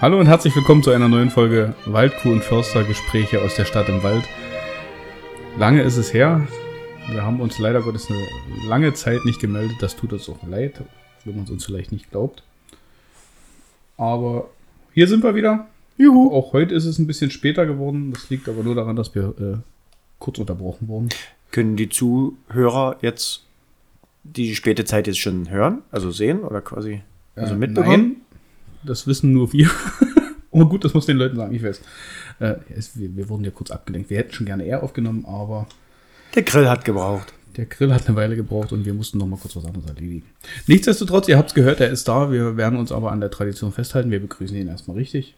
Hallo und herzlich willkommen zu einer neuen Folge Waldkuh und Förster Gespräche aus der Stadt im Wald. Lange ist es her. Wir haben uns leider Gottes eine lange Zeit nicht gemeldet. Das tut uns auch leid, wenn man es uns vielleicht nicht glaubt. Aber hier sind wir wieder. Juhu. Auch heute ist es ein bisschen später geworden. Das liegt aber nur daran, dass wir äh, kurz unterbrochen wurden. Können die Zuhörer jetzt die späte Zeit jetzt schon hören, also sehen oder quasi also Äh, mitbekommen? Nein, das wissen nur wir. oh gut, das muss den Leuten sagen, ich weiß. Äh, es, wir, wir wurden ja kurz abgelenkt. Wir hätten schon gerne eher aufgenommen, aber Der Grill hat gebraucht. der Grill hat eine Weile gebraucht und wir mussten noch mal kurz was anderes erledigen. Nichtsdestotrotz, ihr habt es gehört, er ist da. Wir werden uns aber an der Tradition festhalten. Wir begrüßen ihn erstmal richtig.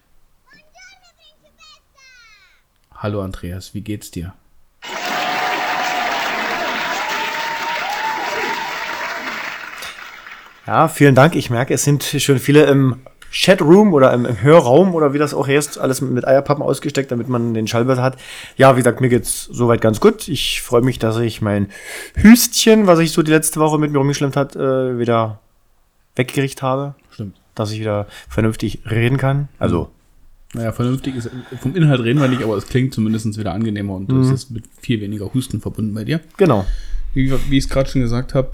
Hallo Andreas, wie geht's dir? Ja, vielen Dank. Ich merke, es sind schon viele im Chatroom oder im, im Hörraum oder wie das auch heißt, alles mit Eierpappen ausgesteckt, damit man den Schallwert hat. Ja, wie gesagt, mir geht's soweit ganz gut. Ich freue mich, dass ich mein Hüstchen, was ich so die letzte Woche mit mir rumgeschlemmt hat, äh, wieder weggekriegt habe. Stimmt. Dass ich wieder vernünftig reden kann. Also, Naja, vernünftig ist, vom Inhalt reden wir nicht, aber es klingt zumindest wieder angenehmer und es ist mit viel weniger Husten verbunden bei dir. genau. Wie, wie ich es gerade schon gesagt habe,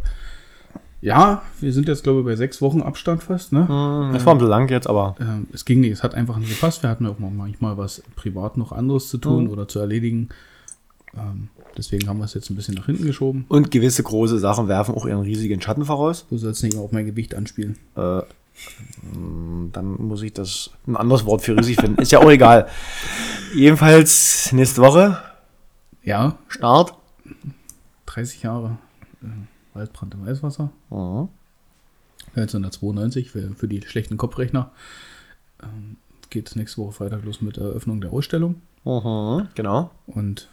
ja, wir sind jetzt, glaube ich, bei sechs Wochen Abstand fast, ne? Es war ein bisschen lang jetzt, aber Ähm, es ging nicht, es hat einfach nicht gepasst. Wir hatten auch mal manchmal was privat noch anderes zu tun oder zu erledigen. Ähm, deswegen haben wir es jetzt ein bisschen nach hinten geschoben. Und gewisse große Sachen werfen auch ihren riesigen Schatten voraus. Du sollst nicht auf mein Gewicht anspielen. Äh, mh, dann muss ich das ein anderes Wort für riesig finden. Ist ja auch egal. Jedenfalls nächste Woche Ja, Start. 30 Jahre äh, Waldbrand im Eiswasser. Mhm. 1992 für, für die schlechten Kopfrechner. Ähm, geht nächste Woche Freitag los mit der Eröffnung der Ausstellung. Mhm. Genau. Und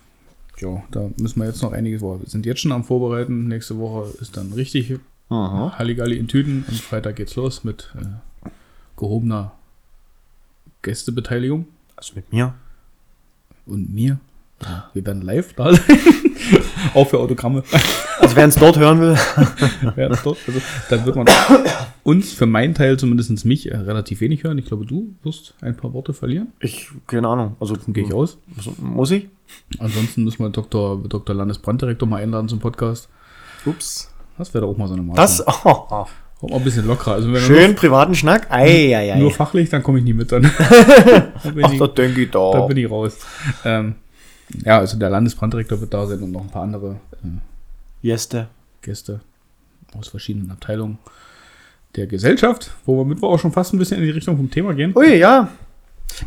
ja, da müssen wir jetzt noch einiges vor. Wir sind jetzt schon am Vorbereiten. Nächste Woche ist dann richtig Mhm. Halligalli in Tüten. Und Freitag geht's los mit äh, gehobener Gästebeteiligung Also mit mir. und mir. Wir werden live da sein. Auch für Autogramme. Also wer es dort hören will. Wer ist dort? Also, dann wird man uns, für meinen Teil zumindest mich, äh, relativ wenig hören. Ich glaube, du wirst ein paar Worte verlieren. Ich, keine Ahnung. Also Gehe ich aus. Muss ich? Ansonsten müssen wir Dr. Dr. Landesbranddirektor mal einladen zum Podcast. Ups. Das wäre doch auch mal so eine Maßnahme. Das. Oh, oh. Auch mal ein bisschen lockerer. Also Schön privaten Schnack. Ei, ei, nur, ei. nur fachlich, dann komme ich nie mit. Dann, dann, bin, Ach, ich, da denke ich dann da. bin ich raus. Ähm, ja, also der Landesbranddirektor wird da sein und noch ein paar andere äh, Jeste. Gäste aus verschiedenen Abteilungen der Gesellschaft, wo wir Mittwoch auch schon fast ein bisschen in die Richtung vom Thema gehen. Ui, ja.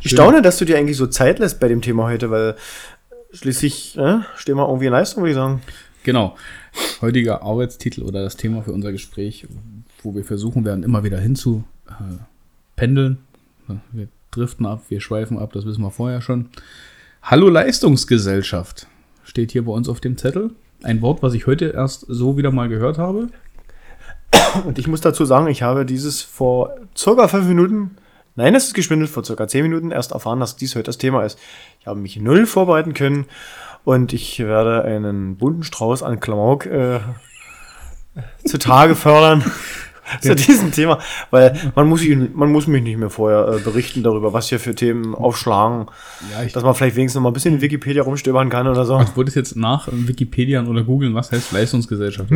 Ich Schön. staune, dass du dir eigentlich so Zeit lässt bei dem Thema heute, weil schließlich äh, stehen wir irgendwie in Leistung, würde ich sagen. Genau. Heutiger Arbeitstitel oder das Thema für unser Gespräch, wo wir versuchen werden, immer wieder hinzu äh, pendeln. Wir driften ab, wir schweifen ab, das wissen wir vorher schon. Hallo Leistungsgesellschaft steht hier bei uns auf dem Zettel. Ein Wort, was ich heute erst so wieder mal gehört habe. Und ich muss dazu sagen, ich habe dieses vor circa fünf Minuten, nein, es ist geschwindelt, vor circa zehn Minuten erst erfahren, dass dies heute das Thema ist. Ich habe mich null vorbereiten können und ich werde einen bunten Strauß an Klamauk äh, zutage fördern zu diesem Thema, weil man muss, ihn, man muss mich nicht mehr vorher äh, berichten darüber, was hier für Themen aufschlagen, Ja, ich, dass man vielleicht wenigstens noch mal ein bisschen in Wikipedia rumstöbern kann oder so. ich wollte es jetzt nach Wikipedia oder googeln, was heißt Leistungsgesellschaft.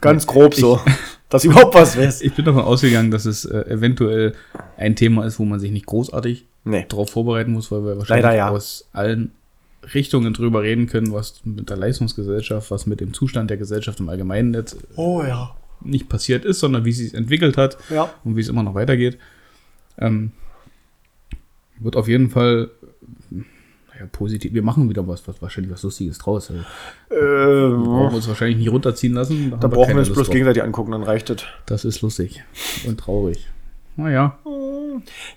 Ganz grob so, dass überhaupt was weiß. Ich bin davon ausgegangen, dass es äh, eventuell ein Thema ist, wo man sich nicht großartig Nee. darauf vorbereiten muss, weil wir wahrscheinlich Leider ja. aus allen Richtungen drüber reden können, was mit der Leistungsgesellschaft, was mit dem Zustand der Gesellschaft im Allgemeinen jetzt Oh ja. Nicht passiert ist, sondern wie sie sich entwickelt hat Ja. und wie es immer noch weitergeht. Ähm, wird auf jeden Fall naja, positiv. Wir machen wieder was, was wahrscheinlich was Lustiges draus. Also, Äh, brauchen wir uns wahrscheinlich nicht runterziehen lassen. Da haben brauchen wir uns bloß drauf. gegenseitig angucken, dann reicht es. Das ist lustig und traurig. Naja,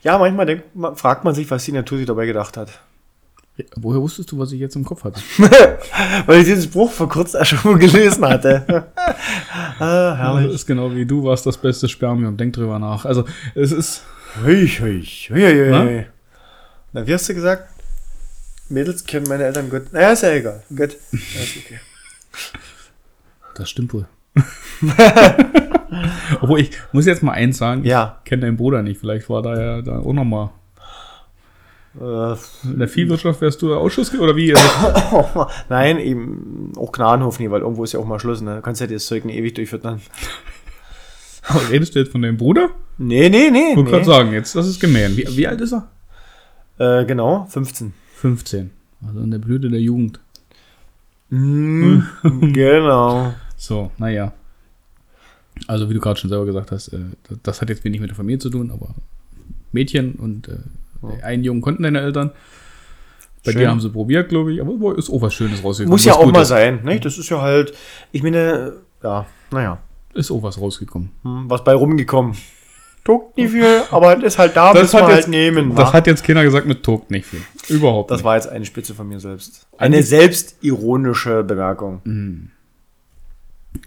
Ja, manchmal denkt, fragt man sich, was die Natur sich dabei gedacht hat. Woher wusstest du, was ich jetzt im Kopf hatte? Weil ich diesen Spruch vor kurzem schon mal gelesen hatte. ah, Das herrlich. ist genau wie du warst das beste Spermium. Denk drüber nach. Also, es ist. Hui, hui, hui, hui, Na? Na, wie hast du gesagt? Mädels kennen meine Eltern gut. Naja, ist ja egal. Gut. Ist okay. Das stimmt wohl. Obwohl, ich muss jetzt mal eins sagen. Ja. Ich kenne deinen Bruder nicht. Vielleicht war da ja da auch nochmal In der Viehwirtschaft wärst du Ausschuss oder wie? Nein, eben auch Gnadenhof nie, weil irgendwo ist ja auch mal Schluss, ne? Du kannst ja das Zeug nicht ewig durchfüttern. Redest du jetzt von deinem Bruder? Nee, nee, nee. Ich wollte gerade nee. sagen, jetzt, das ist gemein. Wie, wie alt ist er? Äh, genau, 15. 15. Also in der Blüte der Jugend. Mhm, genau. So, naja. Also wie du gerade schon selber gesagt hast, äh, das- das hat jetzt wenig mit der Familie zu tun, aber Mädchen und äh, einen Jungen konnten deine Eltern. Bei Schön. dir haben sie probiert, glaube ich, aber boah, ist auch was Schönes rausgekommen. Muss ja auch mal Gutes. sein, ne? Das ist ja halt, ich meine, ja, naja, Ist auch was rausgekommen. hm, was bei rumgekommen. Tuckt nicht viel, aber es ist halt da, Das muss hat man jetzt- halt nehmen. Das wa? hat jetzt keiner gesagt mit Tog nicht viel. Überhaupt das nicht. war jetzt eine Spitze von mir selbst. Eine selbstironische Bemerkung. Mhm.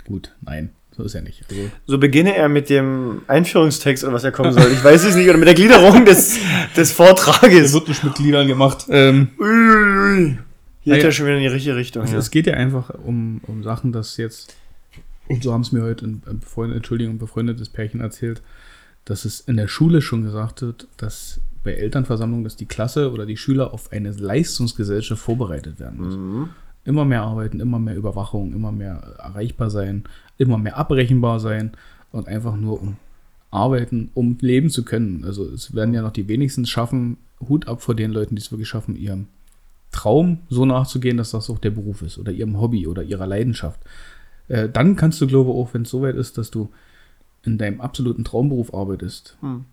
Gut, nein, so ist ja nicht. Also, So beginne er mit dem Einführungstext oder was er kommen soll. Ich weiß es nicht, oder mit der Gliederung des, des Vortrages. wird nicht mit Gliedern gemacht. Ähm. Hier geht Naja. er schon wieder in die richtige Richtung. Also Ja. Es geht ja einfach um, um Sachen, dass jetzt, und so haben es mir heute ein, ein befreundet, Entschuldigung, ein befreundetes Pärchen erzählt, dass es in der Schule schon gesagt wird, dass bei Elternversammlungen, dass die Klasse oder die Schüler auf eine Leistungsgesellschaft vorbereitet werden muss. Mhm. Immer mehr arbeiten, immer mehr Überwachung, immer mehr erreichbar sein, immer mehr abrechenbar sein und einfach nur um arbeiten, um leben zu können. Also es werden ja noch die wenigsten schaffen, Hut ab vor den Leuten, die es wirklich schaffen, ihrem Traum so nachzugehen, dass das auch der Beruf ist oder ihrem Hobby oder ihrer Leidenschaft. Äh, dann kannst du, glaube ich, auch, wenn es soweit ist, dass du in deinem absoluten Traumberuf arbeitest, Hm.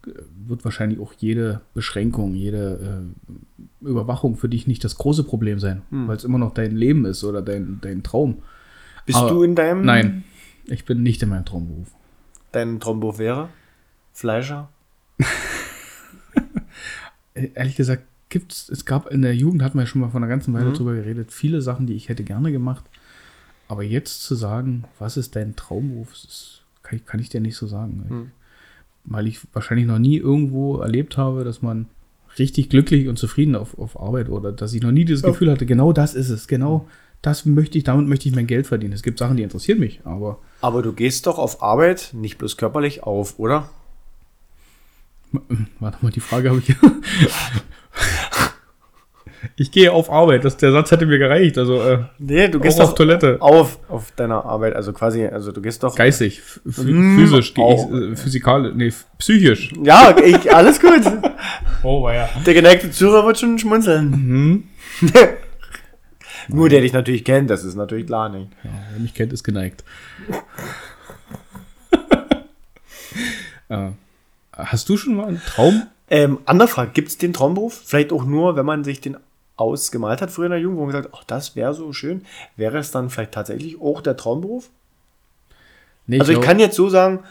wird wahrscheinlich auch jede Beschränkung, jede äh, Überwachung für dich nicht das große Problem sein, Hm. weil es immer noch dein Leben ist oder dein, dein Traum. Bist Aber- du in deinem Nein, ich bin nicht in meinem Traumberuf. dein Traumberuf wäre? Fleischer? Ehrlich gesagt, gibt's, es gab in der Jugend, hatten wir ja schon mal vor einer ganzen Weile Mhm. drüber geredet, viele Sachen, die ich hätte gerne gemacht. Aber jetzt zu sagen, was ist dein Traumberuf, ist, kann, ich, kann ich dir nicht so sagen. Mhm. Weil ich wahrscheinlich noch nie irgendwo erlebt habe, dass man richtig glücklich und zufrieden auf, auf Arbeit oder dass ich noch nie dieses Ja. Gefühl hatte, genau das ist es, genau das möchte ich, damit möchte ich mein Geld verdienen. Es gibt Sachen, die interessieren mich, aber Aber du gehst doch auf Arbeit nicht bloß körperlich auf, oder? Warte mal, die Frage habe ich. ich gehe auf Arbeit. Das, der Satz hätte mir gereicht. Also äh, Nee, du gehst auf Toilette. auf auf deiner Arbeit, also quasi, also du gehst doch. Geistig, Mm, physisch, auch. äh, physikalisch, nee, psychisch. Ja, ich, alles gut. Oh, ja. Der geneigte Zuhörer wird schon schmunzeln. Mhm. Nur der dich natürlich kennt, das ist natürlich klar nicht. Ja, wer mich kennt, ist geneigt. äh, hast du schon mal einen Traum? Ähm, andere Frage, gibt es den Traumberuf? Vielleicht auch nur, wenn man sich den ausgemalt hat früher in der Jugend, wo man gesagt hat, ach, das wäre so schön. Wäre es dann vielleicht tatsächlich auch der Traumberuf? Nee, Also ich glaub- kann jetzt so sagen,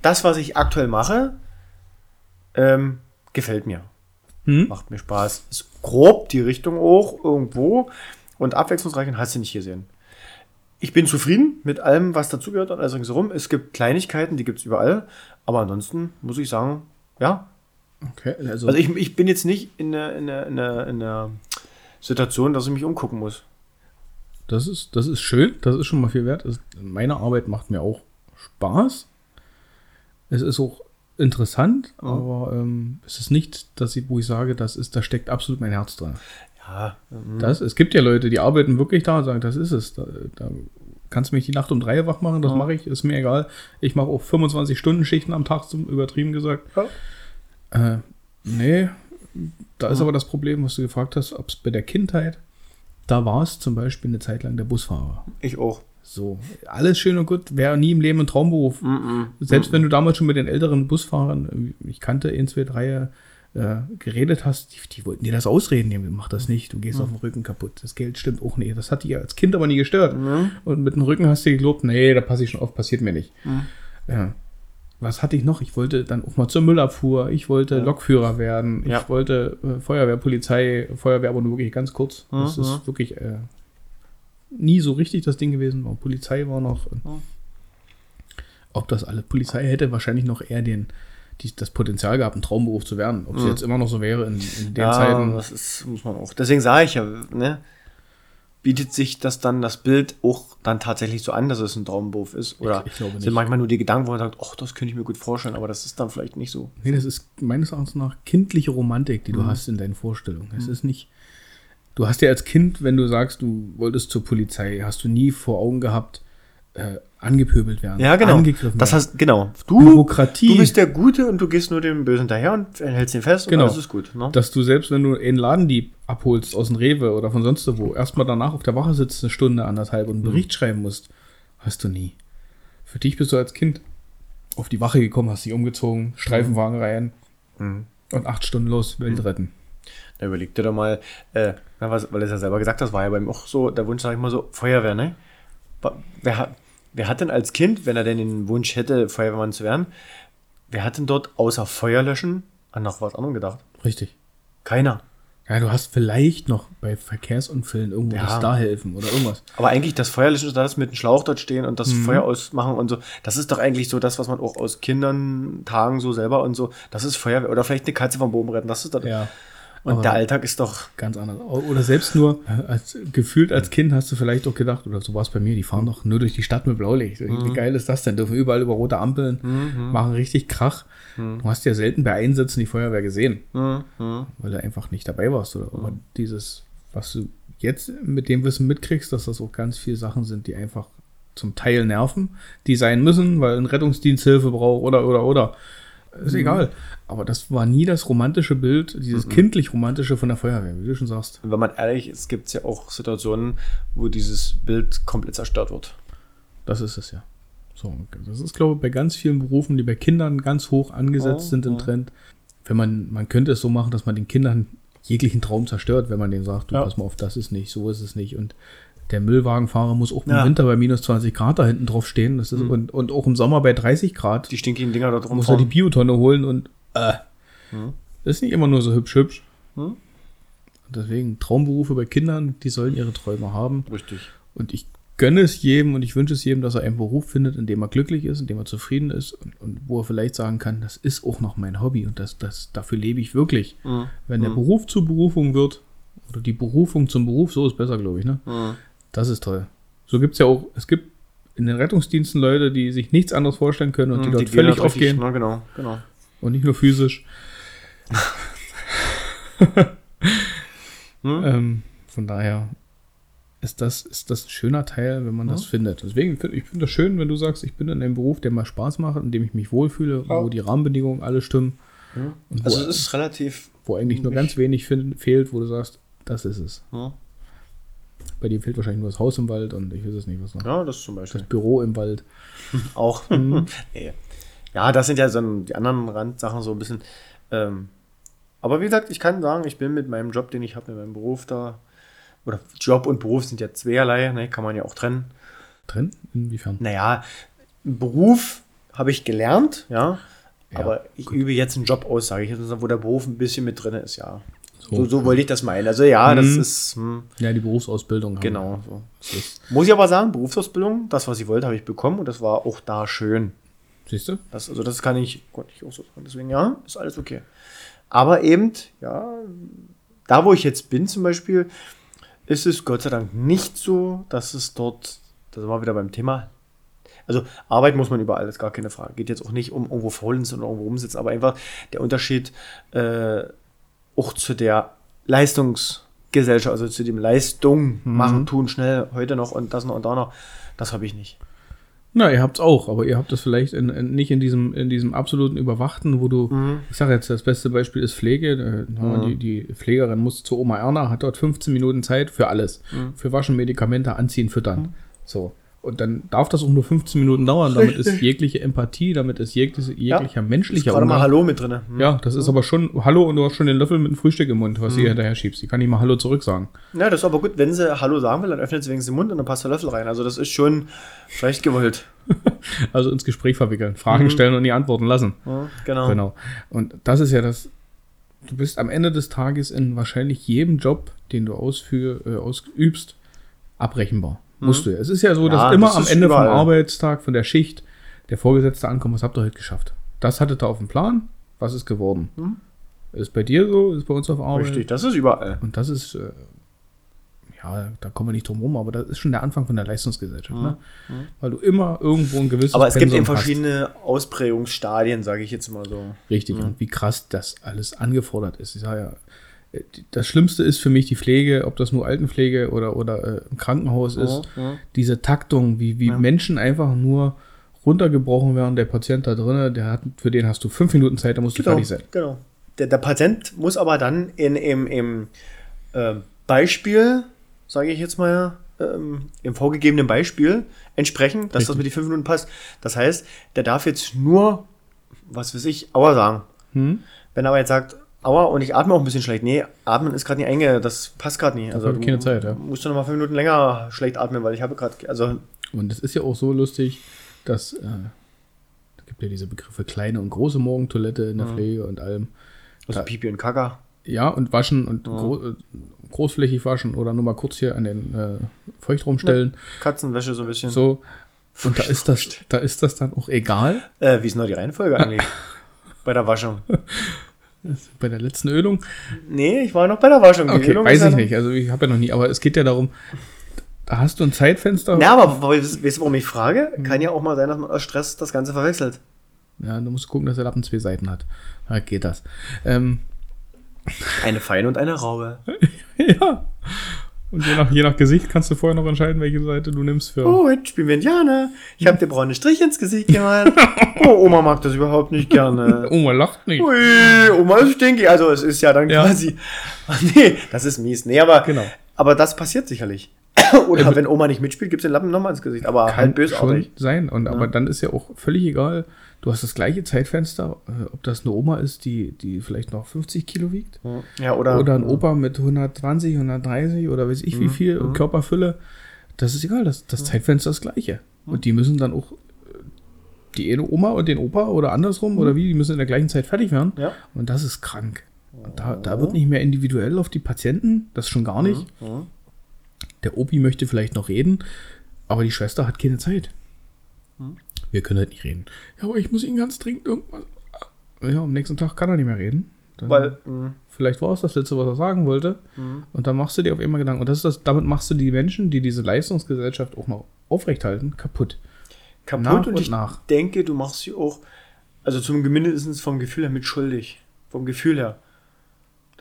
das, was ich aktuell mache, ähm, gefällt mir. Hm? Macht mir Spaß. Ist grob die Richtung auch irgendwo und abwechslungsreich und hast du nicht gesehen. Ich bin zufrieden mit allem, was dazugehört und alles ringsherum. Es gibt Kleinigkeiten, die gibt es überall. Aber ansonsten muss ich sagen, ja. Okay, also, Also ich, ich bin jetzt nicht in der, in, der, in, der, in der Situation, dass ich mich umgucken muss. Das ist, das ist schön, das ist schon mal viel wert. Meine Arbeit macht mir auch Spaß. Es ist auch interessant, Ja. aber ähm, es ist nicht, dass ich, wo ich sage, das ist, da steckt absolut mein Herz dran. Ja, ähm, Das, es gibt ja Leute, die arbeiten wirklich da und sagen, das ist es. Da, da kannst du mich die Nacht um drei wach machen, das Ja. mache ich, ist mir egal. Ich mache auch 25 Stunden Schichten am Tag, zum übertrieben gesagt. Ja. Äh, nee, da ist aber das Problem, was du gefragt hast, ob es bei der Kindheit, da war es zum Beispiel eine Zeit lang der Busfahrer. ich auch. So, alles schön und gut, wäre nie im Leben ein Traumberuf. Mhm. Selbst wenn du damals schon mit den älteren Busfahrern, ich kannte in zwei, drei, äh, geredet hast, die, die wollten dir das ausreden, nee, mach das nicht, du gehst auf den Rücken kaputt. Das Geld stimmt auch nicht. Das hat dich als Kind aber nie gestört. Mhm. Und mit dem Rücken hast du gelobt, nee, da passe ich schon auf, passiert mir nicht. Ja. Was hatte ich noch? Ich wollte dann auch mal zur Müllabfuhr, ich wollte Ja. Lokführer werden, Ja. ich wollte äh, Feuerwehr, Polizei, Feuerwehr, aber nur wirklich ganz kurz. Das Mhm. ist wirklich äh, nie so richtig das Ding gewesen. Aber Polizei war noch. Ja. Ob das alle Polizei hätte wahrscheinlich noch eher den, die, das Potenzial gehabt, ein Traumberuf zu werden. Ob es Mhm. jetzt immer noch so wäre in, in den Ja, Zeiten. das ist, muss man auch. Deswegen sage ich ja, ne? Bietet sich das dann, das Bild auch dann tatsächlich so an, dass es ein Traumberuf ist? Oder ich glaube sind nicht. manchmal nur die Gedanken, wo man sagt, ach, das könnte ich mir gut vorstellen, aber das ist dann vielleicht nicht so. Nee, das ist meines Erachtens nach kindliche Romantik, Mhm. die du hast in deinen Vorstellungen. Es ist nicht. Du hast ja als Kind, wenn du sagst, du wolltest zur Polizei, hast du nie vor Augen gehabt, äh, angepöbelt werden. Ja, genau. Angegriffen Das heißt, genau. Du, Bürokratie. du bist der Gute und du gehst nur dem Bösen hinterher und hältst ihn fest Genau. und alles ist gut. Ne? dass du selbst, wenn du einen Ladendieb abholst aus dem Rewe oder von sonst wo, erstmal danach auf der Wache sitzt, eine Stunde, anderthalb und einen Bericht schreiben musst, hast du nie. Für dich bist du als Kind auf die Wache gekommen, hast dich umgezogen, Streifenwagen rein Mhm. und acht Stunden los, Welt retten. Da überleg dir doch mal, äh, was, weil du es ja selber gesagt hast, war ja bei ihm auch so der Wunsch, sag ich mal so, Feuerwehr, ne? Wer hat, wer hat denn als Kind, wenn er denn den Wunsch hätte, Feuerwehrmann zu werden, wer hat denn dort außer Feuer löschen an noch was anderem gedacht? Richtig. Keiner. Ja, du hast vielleicht noch bei Verkehrsunfällen irgendwo Ja. das da helfen oder irgendwas. Aber eigentlich das Feuerlöschen ist das mit dem Schlauch dort stehen und das Mhm. Feuer ausmachen und so. Das ist doch eigentlich so das, was man auch aus Kindern tagen so selber und so. Das ist Feuerwehr. Oder vielleicht eine Katze vom Boden retten. Das ist doch. Ja. Und aber- der Alltag ist doch. Ganz anders. Oder selbst nur, äh, als, gefühlt als Kind hast du vielleicht auch gedacht, oder so war es bei mir, die fahren doch nur durch die Stadt mit Blaulicht. Wie geil ist das denn? Dürfen überall über rote Ampeln, machen richtig Krach. Du hast ja selten bei Einsätzen die Feuerwehr gesehen, Hm, hm. weil du einfach nicht dabei warst. Oder aber dieses, was du jetzt mit dem Wissen mitkriegst, dass das auch ganz viele Sachen sind, die einfach zum Teil nerven, die sein müssen, weil ein Rettungsdienst Hilfe braucht oder, oder, oder. Ist egal. Aber das war nie das romantische Bild, dieses kindlich romantische von der Feuerwehr, wie du schon sagst. Und wenn man ehrlich ist, gibt es ja auch Situationen, wo dieses Bild komplett zerstört wird. Das ist es ja. So, das ist, glaube ich, bei ganz vielen Berufen, die bei Kindern ganz hoch angesetzt Oh, sind im oh. Trend. Wenn man, man könnte es so machen, dass man den Kindern jeglichen Traum zerstört, wenn man denen sagt, du Ja. pass mal auf, das ist nicht, so ist es nicht. Und der Müllwagenfahrer muss auch im Ja. Mhm. Winter bei minus 20 Grad da hinten drauf stehen. Das ist, und, und auch im Sommer bei 30 Grad Die stinkigen Dinger dort muss er die. Biotonne holen und äh, Mhm. das ist nicht immer nur so hübsch hübsch. Mhm. Deswegen Traumberufe bei Kindern, die sollen ihre Träume haben. Richtig. Und ich gönne es jedem und ich wünsche es jedem, dass er einen Beruf findet, in dem er glücklich ist, in dem er zufrieden ist und, und wo er vielleicht sagen kann, das ist auch noch mein Hobby und das, das, dafür lebe ich wirklich. Mhm. Wenn der Beruf zur Berufung wird, oder die Berufung zum Beruf, so ist besser, glaube ich, ne? Das ist toll. So gibt es ja auch, es gibt in den Rettungsdiensten Leute, die sich nichts anderes vorstellen können und die Mhm, dort gehen völlig aufgehen Na, genau, genau. und nicht nur physisch. Hm? Ähm, von daher ist das, ist das ein schöner Teil, wenn man das findet. Deswegen finde ich finde das schön, wenn du sagst, ich bin in einem Beruf, der mir Spaß macht, in dem ich mich wohlfühle, Ja. wo die Rahmenbedingungen alle stimmen. Und Also wo, es ist relativ. wo eigentlich nur ganz wenig fin- fehlt, wo du sagst, das ist es. Bei dir fehlt wahrscheinlich nur das Haus im Wald und ich weiß es nicht, was noch. ja das zum Beispiel. Das Büro im Wald. Auch. nee. Ja, das sind ja so die anderen Randsachen so ein bisschen. Ähm, aber wie gesagt, ich kann sagen, ich bin mit meinem Job, den ich habe, mit meinem Beruf da, oder Job und Beruf sind ja zweierlei, ne, kann man ja auch trennen. Drin? Inwiefern? Naja, Beruf habe ich gelernt, ja, Ja, aber ich übe jetzt einen Job aus, sage ich jetzt, wo der Beruf ein bisschen mit drin ist, ja. So. So, so wollte ich das meinen. Also ja, das Mhm. ist, hm, Ja, die Berufsausbildung. genau. So. Das Muss ich aber sagen, Berufsausbildung, das, was ich wollte, habe ich bekommen und das war auch da schön. siehst du? Das, also das kann ich, konnte ich auch so sagen. Deswegen, ja, ist alles okay. Aber eben, ja, da wo ich jetzt bin zum Beispiel, ist es Gott sei Dank nicht so, dass es dort, da sind wir wieder beim Thema, also Arbeit muss man überall, das ist gar keine Frage. Geht jetzt auch nicht um irgendwo faulen oder irgendwo rumsitzen, aber einfach der Unterschied äh, auch zu der Leistungsgesellschaft, also zu dem Leistung machen, tun, schnell, heute noch und das noch und da noch, das habe ich nicht. Na, ihr habt's auch, aber ihr habt das vielleicht in, in, nicht in diesem, in diesem absoluten Überwachten, wo du, ich sage jetzt, das beste Beispiel ist Pflege. Haben wir Die, die Pflegerin muss zu Oma Erna, hat dort 15 Minuten Zeit für alles. Für Waschen, Medikamente, Anziehen, Füttern. So. Und dann darf das auch nur 15 Minuten dauern. Damit ist jegliche Empathie, damit ist jegliche, jeglicher Ist menschlicher gerade mal Umgang. Hallo mit drin. Hm. Ja, das ist aber schon Hallo und du hast schon den Löffel mit dem Frühstück im Mund, was sie hinterher schiebst. Die kann nicht mal Hallo zurück sagen. Ja, das ist aber gut. Wenn sie Hallo sagen will, dann öffnet sie wenigstens den Mund und dann passt der Löffel rein. Also das ist schon vielleicht gewollt. Also ins Gespräch verwickeln, Fragen stellen und die Antworten lassen. Ja, genau. Genau. Und das ist ja das. Du bist am Ende des Tages in wahrscheinlich jedem Job, den du ausführ, äh, ausübst, abrechenbar. Musst du. ja. Es ist ja so, dass Mhm. Ja, immer das am Ende überall. vom Arbeitstag, von der Schicht, der Vorgesetzte ankommt, was habt ihr heute geschafft? Das hattet ihr auf dem Plan, was ist geworden? Ist bei dir so, ist bei uns auf Arbeit. Mhm. Richtig, das ist überall. Und das ist, äh, ja, da kommen wir nicht drum rum, aber das ist schon der Anfang von der Leistungsgesellschaft, ne? Weil du immer irgendwo ein gewisses Aber es gibt Pensum eben hast. verschiedene Ausprägungsstadien, sage ich jetzt mal so. Richtig, und wie krass das alles angefordert ist. Ich sage ja, das Schlimmste ist für mich die Pflege, ob das nur Altenpflege oder, oder äh, im Krankenhaus ist. ja. Diese Taktung, wie, wie Menschen einfach nur runtergebrochen werden. Der Patient da drinnen, der hat, für den hast du fünf Minuten Zeit, da musst du Genau, fertig sein. genau. Der, der Patient muss aber dann in, im, im äh, Beispiel, sage ich jetzt mal, ähm, im vorgegebenen Beispiel entsprechen, dass das mit den fünf Minuten passt. Das heißt, der darf jetzt nur, was weiß ich, Aua sagen. Hm? Wenn er aber jetzt sagt, Aua, und ich atme auch ein bisschen schlecht. Nee, atmen ist gerade nicht einge, das passt gerade nicht. Also keine Zeit, ja. musst du noch mal fünf Minuten länger schlecht atmen, weil ich habe gerade, also Und es ist ja auch so lustig, dass äh, da gibt ja diese Begriffe kleine und große Morgentoilette in der Pflege und allem. also Pipi und Kaka. Ja, und waschen und gro äh, großflächig waschen oder nur mal kurz hier an den äh, Feuchtraum stellen. Katzenwäsche so ein bisschen. So. Und da ist das, da ist das dann auch egal. Äh, wie ist noch die Reihenfolge eigentlich? bei der Waschung. Bei der letzten Ölung. Nee, ich war noch bei der Waschung. Die Okay, Ölung weiß ja ich nicht. Also ich habe ja noch nie, aber es geht ja darum, da hast du ein Zeitfenster. Ja, aber weißt du, warum ich frage? Kann ja auch mal sein, dass man aus Stress das Ganze verwechselt. Ja, du musst gucken, dass der Lappen zwei Seiten hat. Da geht das. Ähm, Eine feine und eine raue. ja. Und je nach, je nach Gesicht kannst du vorher noch entscheiden, welche Seite du nimmst für. Oh, jetzt spielen wir Indianer. Ich habe dir braune Strich ins Gesicht gemalt. Oh, Oma mag das überhaupt nicht gerne. Oma lacht nicht. Ui, Oma ist stinkig. Also es ist ja dann Ja. quasi. Ach, nee, das ist mies. Nee, aber, Genau. aber das passiert sicherlich. Oder wenn Oma nicht mitspielt, gibt's den Lappen nochmal ins Gesicht. Aber halt Kann bösartig. schon sein. Und, Aber dann ist ja auch völlig egal. Du hast das gleiche Zeitfenster, äh, ob das eine Oma ist, die, die vielleicht noch 50 Kilo wiegt. Ja, oder, Oder ein Opa mit 120, 130 oder weiß ich wie viel Körperfülle. Das ist egal, das, das Zeitfenster ist das gleiche. Und die müssen dann auch äh, die eine Oma und den Opa oder andersrum oder wie, die müssen in der gleichen Zeit fertig werden. Ja. Und das ist krank. Und da, da wird nicht mehr individuell auf die Patienten, das schon gar nicht. Der Opi möchte vielleicht noch reden, aber die Schwester hat keine Zeit. Wir können halt nicht reden. Ja, aber ich muss ihn ganz dringend irgendwas. Ja, am nächsten Tag kann er nicht mehr reden. Dann Weil, mh, Vielleicht war es das letzte, was er sagen wollte. Und dann machst du dir auf einmal Gedanken. Und das ist das, damit machst du die Menschen, die diese Leistungsgesellschaft auch noch aufrechthalten, kaputt. kaputt Nach und, und ich nach. denke, du machst sie auch, also zum mindestens vom Gefühl her mit schuldig. Vom Gefühl her.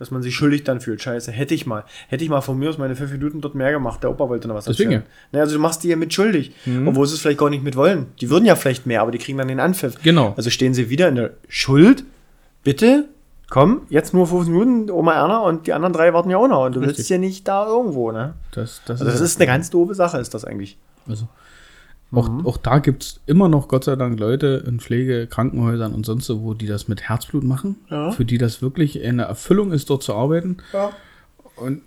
Dass man sich schuldig dann fühlt. Scheiße, hätte ich mal. Hätte ich mal von mir aus meine fünf Minuten dort mehr gemacht. Der Opa wollte noch was Deswegen erzählen. Also du machst die ja mit schuldig. Obwohl sie es vielleicht gar nicht mit wollen. Die würden ja vielleicht mehr, aber die kriegen dann den Anpfiff. Genau. Also stehen sie wieder in der Schuld. Bitte, komm, jetzt nur 15 Minuten, Oma Erna und die anderen drei warten ja auch noch. Und du willst Richtig. ja nicht da irgendwo, ne? Das, das, Also das ist eine ganz doofe Sache, ist das eigentlich. Also, auch, auch da gibt es immer noch, Gott sei Dank, Leute in Pflege, Krankenhäusern und sonst so, wo die das mit Herzblut machen. Ja. Für die das wirklich eine Erfüllung ist, dort zu arbeiten. Ja. Und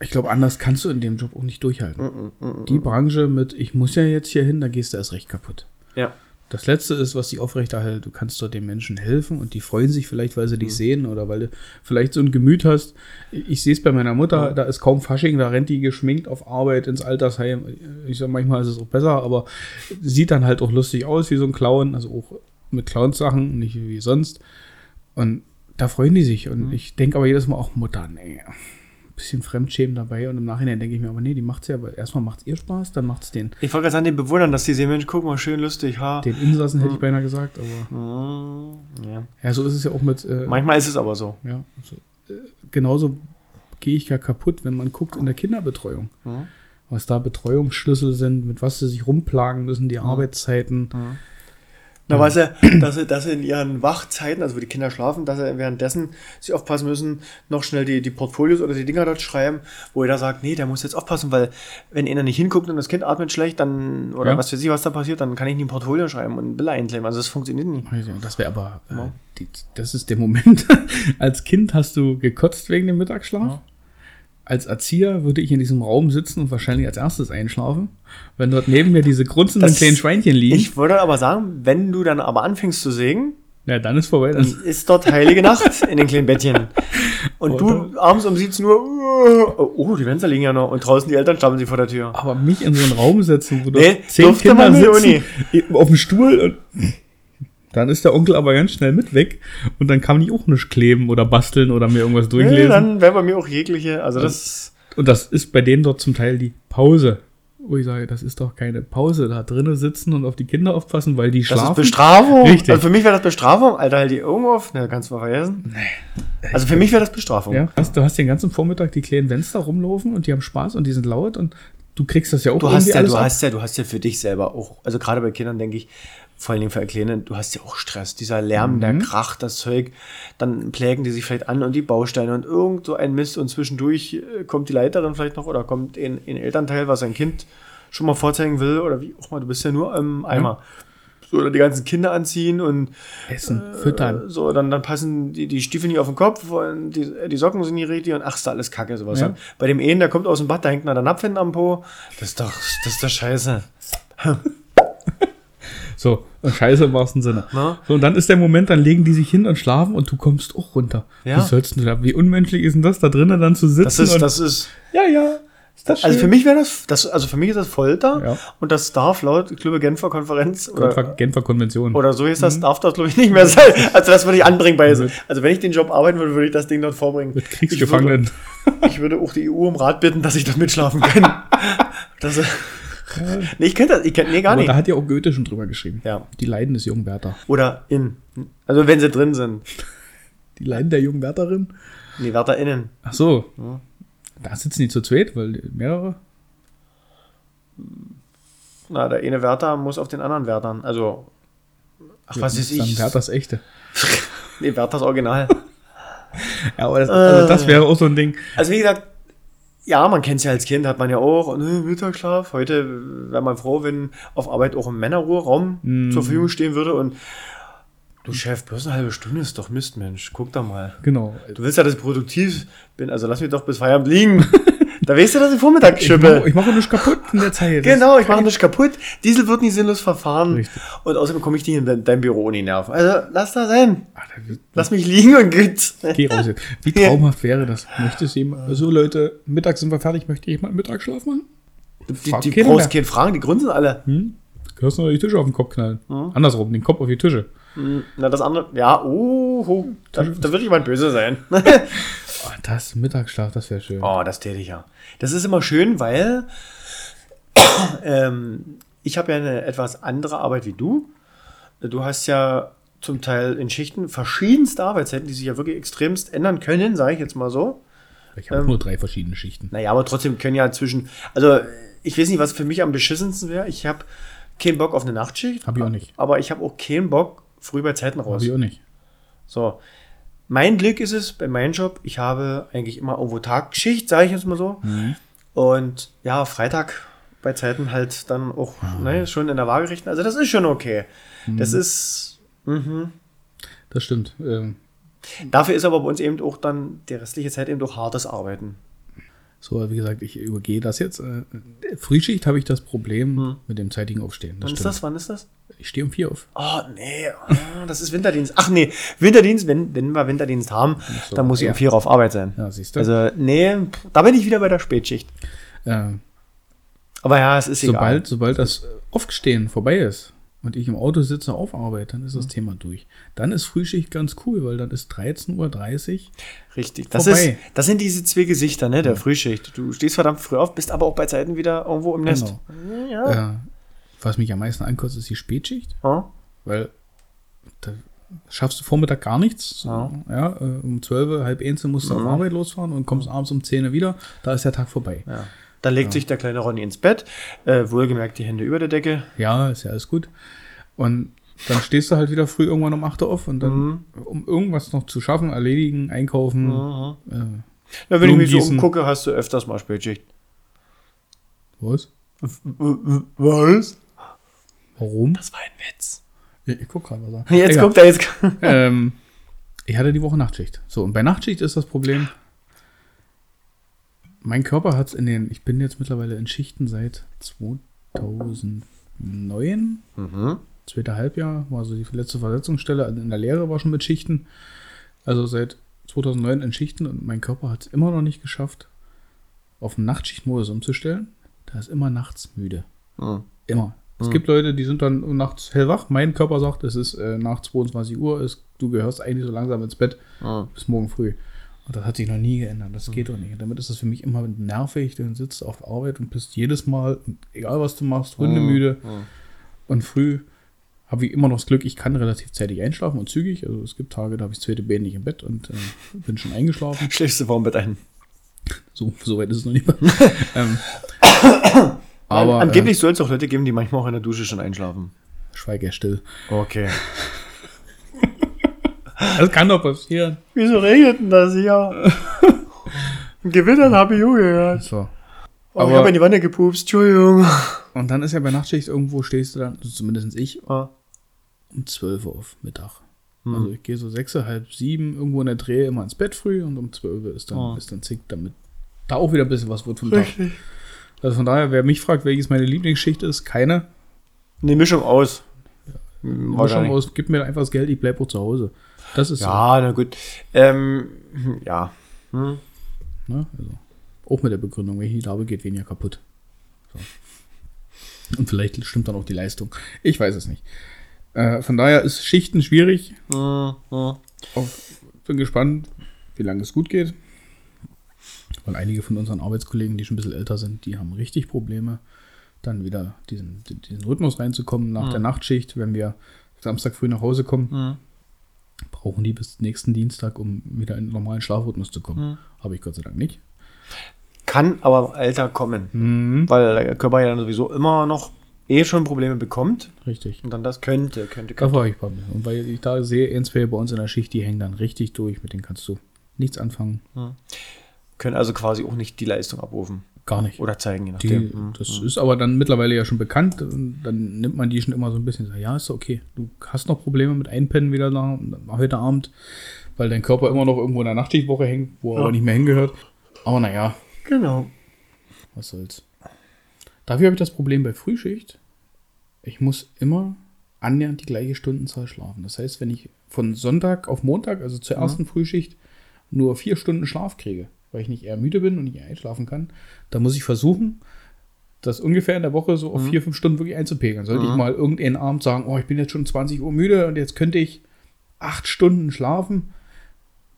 ich glaube, anders kannst du in dem Job auch nicht durchhalten. Die Branche mit, ich muss ja jetzt hier hin, da gehst du erst recht kaputt. Ja. Das Letzte ist, was die aufrechterhält, du kannst dort den Menschen helfen und die freuen sich vielleicht, weil sie dich sehen oder weil du vielleicht so ein Gemüt hast. Ich sehe es bei meiner Mutter, da ist kaum Fasching, da rennt die geschminkt auf Arbeit ins Altersheim. Ich sage, manchmal ist es auch besser, aber sieht dann halt auch lustig aus wie so ein Clown, also auch mit Clownssachen, nicht wie sonst. Und da freuen die sich. Und ich denke aber jedes Mal auch, Mutter, nee, bisschen Fremdschämen dabei. Und im Nachhinein denke ich mir, aber nee, die macht es ja, weil erstmal macht es ihr Spaß, dann macht es den, Ich wollte gerade sagen, den Bewohnern, dass die sehen, Mensch, guck mal, schön lustig, ha. den Insassen, hätte ich beinahe gesagt, aber. Mm, ja. Ja, so ist es ja auch mit. Äh, Manchmal ist es aber so. ja, so, äh, genauso gehe ich ja kaputt, wenn man guckt in der Kinderbetreuung. Mhm. Was da Betreuungsschlüssel sind, mit was sie sich rumplagen müssen, die Arbeitszeiten. Na, weißt du, dass sie, dass sie in ihren Wachzeiten, also wo die Kinder schlafen, dass sie währenddessen sich aufpassen müssen, noch schnell die, die Portfolios oder die Dinger dort schreiben, wo jeder sagt, nee, der muss jetzt aufpassen, weil wenn einer nicht hinguckt und das Kind atmet schlecht, dann, oder Ja. was weiß ich, was da passiert, dann kann ich nicht ein Portfolio schreiben und ein Bill einclaimen. Also das funktioniert nicht. Das wäre aber, äh, die, das ist der Moment. Als Kind hast du gekotzt wegen dem Mittagsschlaf. Als Erzieher würde ich in diesem Raum sitzen und wahrscheinlich als erstes einschlafen, wenn dort neben mir diese grunzenden Das- kleinen Schweinchen liegen. Ich würde aber sagen, wenn du dann aber anfängst zu sägen, ja, dann ist vorbei. dann Dann, ist dort heilige Nacht in den kleinen Bettchen. Und du abends um 17 Uhr, uh, oh, die Fenster liegen ja noch. Und draußen die Eltern stapeln sie vor der Tür. aber mich in so einen Raum setzen, wo Nee, zehn Kinder sitzen, auf dem Stuhl und dann ist der Onkel aber ganz schnell mit weg und dann kann ich auch nicht kleben oder basteln oder mir irgendwas Nee, durchlesen. dann wäre bei mir auch jegliche, also das, Und das ist bei denen dort zum Teil die Pause. Wo ich sage, das ist doch keine Pause, da drinnen sitzen und auf die Kinder aufpassen, weil die Das ist schlafen. Bestrafung. Richtig. Also für mich wäre das Bestrafung. Alter, halt die Augen auf. Ne, kannst du mal vergessen. Also für mich wäre das Bestrafung. ja, hast, du hast den ganzen Vormittag die kleinen Fenster rumlaufen und die haben Spaß und die sind laut und du kriegst das ja auch Du hast ja, du ab. hast ja, du hast ja für dich selber auch, also gerade bei Kindern denke ich, vor allen Dingen für Kleine, du hast ja auch Stress. Dieser Lärm, Mhm. der Krach, das Zeug, dann plägen die sich vielleicht an und die Bausteine und irgend so ein Mist und zwischendurch äh, kommt die Leiterin vielleicht noch oder kommt ein, ein Elternteil, was sein Kind schon mal vorzeigen will oder wie auch mal, du bist ja nur im Eimer. So, oder die ganzen Kinder anziehen und Essen, füttern. so, dann, dann passen die, die Stiefel nicht auf den Kopf und die, die Socken sind nicht richtig und ach, ist da alles Kacke, sowas. Ja. Bei dem einen, der kommt aus dem Bad, da hängt noch der Napf hinten am Po. Das ist doch, das ist doch scheiße. So, und scheiße im wahrsten Sinne. Na? So, und dann ist der Moment, dann legen die sich hin und schlafen und du kommst auch runter. Ja. Wie sollst du da, wie unmenschlich ist denn das, da drinnen dann zu sitzen? Das ist, und, das ist, ja, ja. Ist das also für schön? mich wäre das, das, also für mich ist das Folter Ja. und das darf laut Klübe Genfer Konferenz oder, Genfer, Konvention. oder so ist das, darf das glaube ich nicht mehr sein. Also das würde ich anbringen bei, Mit- also wenn ich den Job arbeiten würde, würde ich das Ding dort vorbringen. mit Kriegsgefangenen. Ich würde, ich würde auch die EU um Rat bitten, dass ich dort mitschlafen kann. Das, ist- nee, ich kenne das, ich kenne, nee, gar Aber nicht. da hat ja auch Goethe schon drüber geschrieben. Ja. Die Leiden des jungen Werther. Oder in. Also wenn sie drin sind. Die Leiden der jungen Wärterin? Nee, Wärter innen. Ach so. Da sitzen die zu zweit, weil mehrere. Na, der eine Wärter muss auf den anderen Wärtern. Also. Ach, was ist Dann ich? Werthers echte. Nee, Wärters Original. Ja, aber das, also das wäre auch so ein Ding. Also wie gesagt, ja, man kennt es ja als Kind, hat man ja auch, und, äh, Mittagsschlaf. Heute wäre man froh, wenn auf Arbeit auch ein Männerruheraum Mm. zur Verfügung stehen würde und du Chef, bloß eine halbe Stunde ist doch Mist, Mensch. Guck da mal. Genau. Du willst ja, dass ich produktiv bin, also lass mich doch bis Feierabend liegen. da weißt du, dass ich Vormittag schippe. ich mache nichts kaputt in der Zeit. Genau, ich mache nicht kaputt. Diesel wird nicht sinnlos verfahren. Richtig. Und außerdem komme ich nicht in dein, dein Büro ohne Nerven. Also lass da sein. Ach, da- Lass mich liegen und gut. Geh raus jetzt. Wie traumhaft wäre das? Möchtest du jemand, so Leute, mittags sind wir fertig, möchte jemand Mittagsschlaf machen? Die, die keiner brauchst keine Fragen, die grunzen alle. Hm? Du kannst noch die Tische auf den Kopf knallen. Andersrum, den Kopf auf die Tische. Hm, Na, das andere, ja, oh, oh da, da wird jemand böse sein. Oh, das Mittagsschlaf, das wäre schön. oh, das täte ich ja. Das ist immer schön, weil ähm, ich habe ja eine etwas andere Arbeit wie du. Du hast ja zum Teil in Schichten verschiedenste Arbeitszeiten, die sich ja wirklich extremst ändern können, sage ich jetzt mal so. Ich habe ähm, nur drei verschiedene Schichten. Naja, aber trotzdem können ja zwischen. Also, ich weiß nicht, was für mich am beschissensten wäre. Ich habe keinen Bock auf eine Nachtschicht. Hab ich auch nicht. Aber ich habe auch keinen Bock früh bei Zeiten raus. Habe ich auch nicht. So. Mein Glück ist es bei meinem Job, ich habe eigentlich immer irgendwo Tagschicht, sage ich jetzt mal so. Mhm. Und ja, Freitag bei Zeiten halt dann auch Ah. ne, schon in der Waage richten. Also, das ist schon okay. Mhm. Das ist. Mhm. Das stimmt. Ähm, Dafür ist aber bei uns eben auch dann die restliche Zeit eben auch hartes Arbeiten. So, wie gesagt, ich übergehe das jetzt. Äh, Frühschicht habe ich das Problem mit dem zeitigen Aufstehen. Das Wann ist stimmt. das? Wann ist das? Ich stehe um vier auf. Oh, nee, oh, das ist Winterdienst. Ach nee, Winterdienst, wenn, wenn wir Winterdienst haben, so, dann muss ich ja. um vier auf Arbeit sein. Ja, siehst du. Also, nee, da bin ich wieder bei der Spätschicht. äh, Aber ja, es ist sobald, sobald das Aufstehen vorbei ist und ich im Auto sitze auf Arbeit, dann ist Mhm. das Thema durch. Dann ist Frühschicht ganz cool, weil dann ist 13.30 Uhr. Richtig. Das, ist, das sind diese zwei Gesichter, ne, der Frühschicht. Du stehst verdammt früh auf, bist aber auch bei Zeiten wieder irgendwo im Nest. Genau. Ja. Äh, was mich am meisten ankotzt, ist die Spätschicht, Ja. weil da schaffst du Vormittag gar nichts. So, Ja. ja, äh, um 12, halb 1 musst du auf Arbeit losfahren und kommst abends um 10 wieder. Da ist der Tag vorbei. ja. Dann legt sich der kleine Ronny ins Bett, äh, wohlgemerkt die Hände über der Decke. Ja, ist ja alles gut. Und dann stehst du halt wieder früh irgendwann um 8 Uhr auf und dann, Mhm. um irgendwas noch zu schaffen, erledigen, einkaufen. Mhm. Äh, Na, wenn ich mich so umgucke, hast du öfters mal Spätschicht. was? Was? Warum? Das war ein Witz. Ich, ich guck gerade, was er. Jetzt Egal. guckt er jetzt. ähm, ich hatte die Woche Nachtschicht. So, und bei Nachtschicht ist das Problem, mein Körper hat es in den, ich bin jetzt mittlerweile in Schichten seit 2009, Mhm. zweite Halbjahr, war so die letzte Versetzungsstelle, also in der Lehre war schon mit Schichten, also seit 2009 in Schichten und mein Körper hat es immer noch nicht geschafft, auf den Nachtschichtmodus umzustellen. Da ist immer nachts müde. Mhm. Immer. Es gibt Leute, die sind dann nachts hellwach. Mein Körper sagt, es ist äh, nach 22 Uhr, ist, du gehörst eigentlich so langsam ins Bett Mhm. bis morgen früh. Und das hat sich noch nie geändert. Das geht doch nicht. Und damit ist das für mich immer nervig. Du sitzt auf Arbeit und bist jedes Mal, egal was du machst, hundemüde. Und früh habe ich immer noch das Glück, ich kann relativ zeitig einschlafen und zügig. Also es gibt Tage, da habe ich das zweite Bein nicht im Bett und äh, bin schon eingeschlafen. Schläfst du vorm Bett ein? So, so weit ist es noch nicht. ähm, aber An, angeblich soll es auch Leute geben, die manchmal auch in der Dusche schon einschlafen. äh, schweig er still. Okay. Das kann doch passieren. Wieso regnet denn das hier? Gewittern habe ich auch gehört. So. Oh, Aber- ich habe in die Wanne gepupst, Entschuldigung. Und dann ist ja bei Nachtschicht irgendwo stehst du dann, also zumindest ich, Ah. um 12 Uhr auf Mittag. Also ich gehe so sechs, halb sieben irgendwo in der Dreh immer ins Bett früh und um 12 Uhr ist dann, Ah. ist dann zick, damit da auch wieder ein bisschen was wird vom Tag. Also von daher, wer mich fragt, welches meine Lieblingsschicht ist, keine. Eine Mischung aus. Mischung Wahrscheinlich. aus, gib mir einfach das Geld, ich bleib auch zu Hause. Das ist Ja, na gut. Ähm, ja. Hm. so. Ne? Also, auch mit der Begründung, wenn ich nicht habe, geht weniger kaputt. So. Und vielleicht stimmt dann auch die Leistung. Ich weiß es nicht. Äh, von daher ist Schichten schwierig. Hm, hm. Auf, bin gespannt, wie lange es gut geht. Weil einige von unseren Arbeitskollegen, die schon ein bisschen älter sind, die haben richtig Probleme, dann wieder diesen, diesen Rhythmus reinzukommen nach der Nachtschicht. Wenn wir Samstag früh nach Hause kommen, Hm. Brauchen die bis nächsten Dienstag, um wieder in den normalen Schlafrhythmus zu kommen. Habe ich Gott sei Dank nicht. Kann aber im Alter kommen. Mhm. Weil der Körper ja dann sowieso immer noch eh schon Probleme bekommt. Richtig. Und dann das könnte, könnte, Da könnte. war ich bei mir. Und weil ich da sehe, zwei bei uns in der Schicht, die hängen dann richtig durch, mit denen kannst du nichts anfangen. Können also quasi auch nicht die Leistung abrufen. Gar nicht. Oder zeigen, je Die, nachdem. Hm. das ist aber dann mittlerweile ja schon bekannt. Und dann nimmt man die schon immer so ein bisschen. so, Ja, ist okay. Du hast noch Probleme mit Einpennen wieder nach, nach heute Abend, weil dein Körper immer noch irgendwo in der Nachtschichtwoche hängt, wo er Ja. aber nicht mehr hingehört. Aber naja, Genau. was soll's. Dafür habe ich das Problem bei Frühschicht. Ich muss immer annähernd die gleiche Stundenzahl schlafen. Das heißt, wenn ich von Sonntag auf Montag, also zur ersten Frühschicht, nur vier Stunden Schlaf kriege, weil ich nicht eher müde bin und nicht einschlafen kann, dann muss ich versuchen, das ungefähr in der Woche so auf vier, fünf Stunden wirklich einzupegeln. Sollte ich mal irgendeinen Abend sagen, oh, ich bin jetzt schon 20 Uhr müde und jetzt könnte ich acht Stunden schlafen.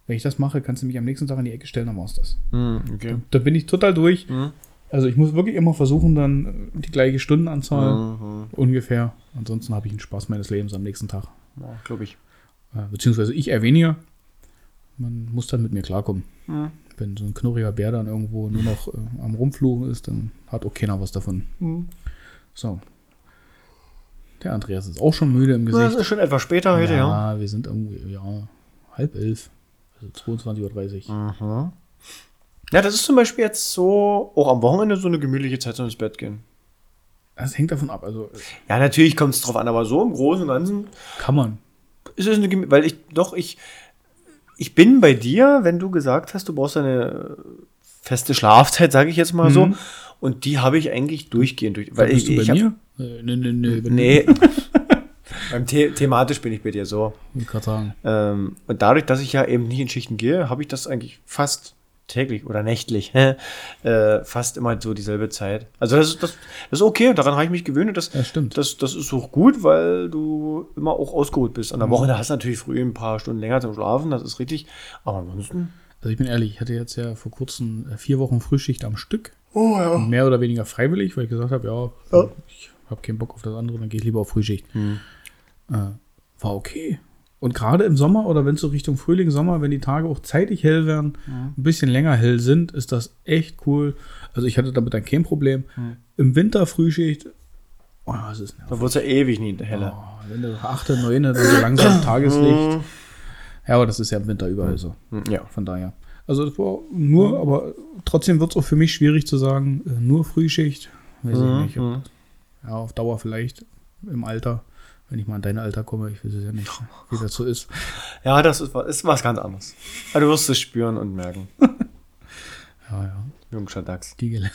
Wenn ich das mache, kannst du mich am nächsten Tag in die Ecke stellen, dann war's das. Hm, okay. Da bin ich total durch. Mhm. Also ich muss wirklich immer versuchen, dann die gleiche Stundenanzahl Mhm. ungefähr. Ansonsten habe ich einen Spaß meines Lebens am nächsten Tag. Ja, glaube ich. Äh, beziehungsweise ich eher weniger. Man muss dann mit mir klarkommen. Wenn so ein knurriger Bär dann irgendwo nur noch äh, am Rumfluchen ist, dann hat auch keiner was davon. Mhm. So. Der Andreas ist auch schon müde im Das Gesicht. ist schon etwas später heute, ja. ja, wir sind irgendwie, ja, halb elf. Also 22.30 Uhr. Mhm. Ja, das ist zum Beispiel jetzt so, auch am Wochenende so eine gemütliche Zeit zum ins Bett gehen. Das hängt davon ab. Also Ja, natürlich kommt es drauf an, aber so im Großen und Ganzen kann man. ist es eine weil ich doch, ich, ich bin bei dir, wenn du gesagt hast, du brauchst eine feste Schlafzeit, sage ich jetzt mal so. Mhm. Und die habe ich eigentlich durchgehend durch. Weil bist ich, du bei ich hab- mir? Äh, nee, nee, nee. Nee. Beim The thematisch bin ich bei dir so. Ich gerade sagen. Ähm, und dadurch, dass ich ja eben nicht in Schichten gehe, habe ich das eigentlich fast täglich oder nächtlich, äh, fast immer so dieselbe Zeit. Also das ist, das, das ist okay, daran habe ich mich gewöhnt. Das, Ja, stimmt. das, das ist auch gut, weil du immer auch ausgeruht bist. An der Woche, da hast du natürlich früh ein paar Stunden länger zum Schlafen, das ist richtig. Aber ansonsten. Also ich bin ehrlich, ich hatte jetzt ja vor kurzem äh, vier Wochen Frühschicht am Stück. Oh ja. Mehr oder weniger freiwillig, weil ich gesagt habe, ja, Ja. ich habe keinen Bock auf das andere, dann gehe ich lieber auf Frühschicht. Hm. Äh, war okay. Und gerade im Sommer oder wenn es so Richtung Frühling, Sommer, wenn die Tage auch zeitig hell werden, ein bisschen länger hell sind, ist das echt cool. Also ich hatte damit dann kein Problem. Im Winter Frühschicht, oh, das ist nervig. Da wird es ja ewig nie heller. Oh, wenn du 8., 9. dann so langsam Tageslicht. Ja, aber das ist ja im Winter überall so. Hm, Ja. Von daher. Also das war nur, aber trotzdem wird es auch für mich schwierig zu sagen, äh, nur Frühschicht. Weiß ich nicht. Ob, ja, auf Dauer vielleicht im Alter, wenn ich mal in dein Alter komme, ich weiß es ja nicht, wie das so ist. Ja, das ist, was- ist was ganz anderes. Aber du wirst es spüren und merken. Ja, ja. Jungscher Dachs. Die Gelände.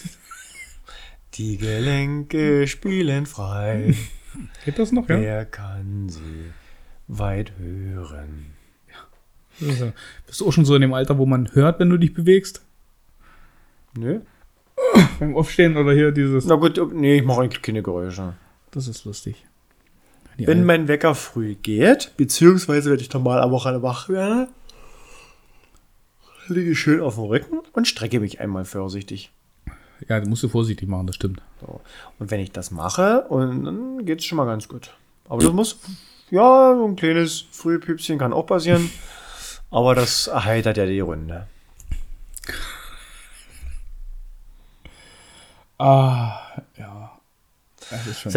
Die Gelenke spielen frei. Geht das noch, ja? Wer kann sie weit hören? Also, bist du auch schon so in dem Alter, wo man hört, wenn du dich bewegst? Nö. Beim Aufstehen oder hier dieses. Na gut, nee, ich mache eigentlich keine Geräusche. Das ist lustig. Die Wenn mein Wecker früh geht, beziehungsweise wenn ich normal am Wochenende wach werde, liege ich schön auf dem Rücken und strecke mich einmal vorsichtig. Ja, du musst du vorsichtig machen, das stimmt. So. Und wenn ich das mache, und dann geht es schon mal ganz gut. Aber das muss, ja, so ein kleines Frühpüpschen kann auch passieren. Aber das erheitert ja die Runde. Ah,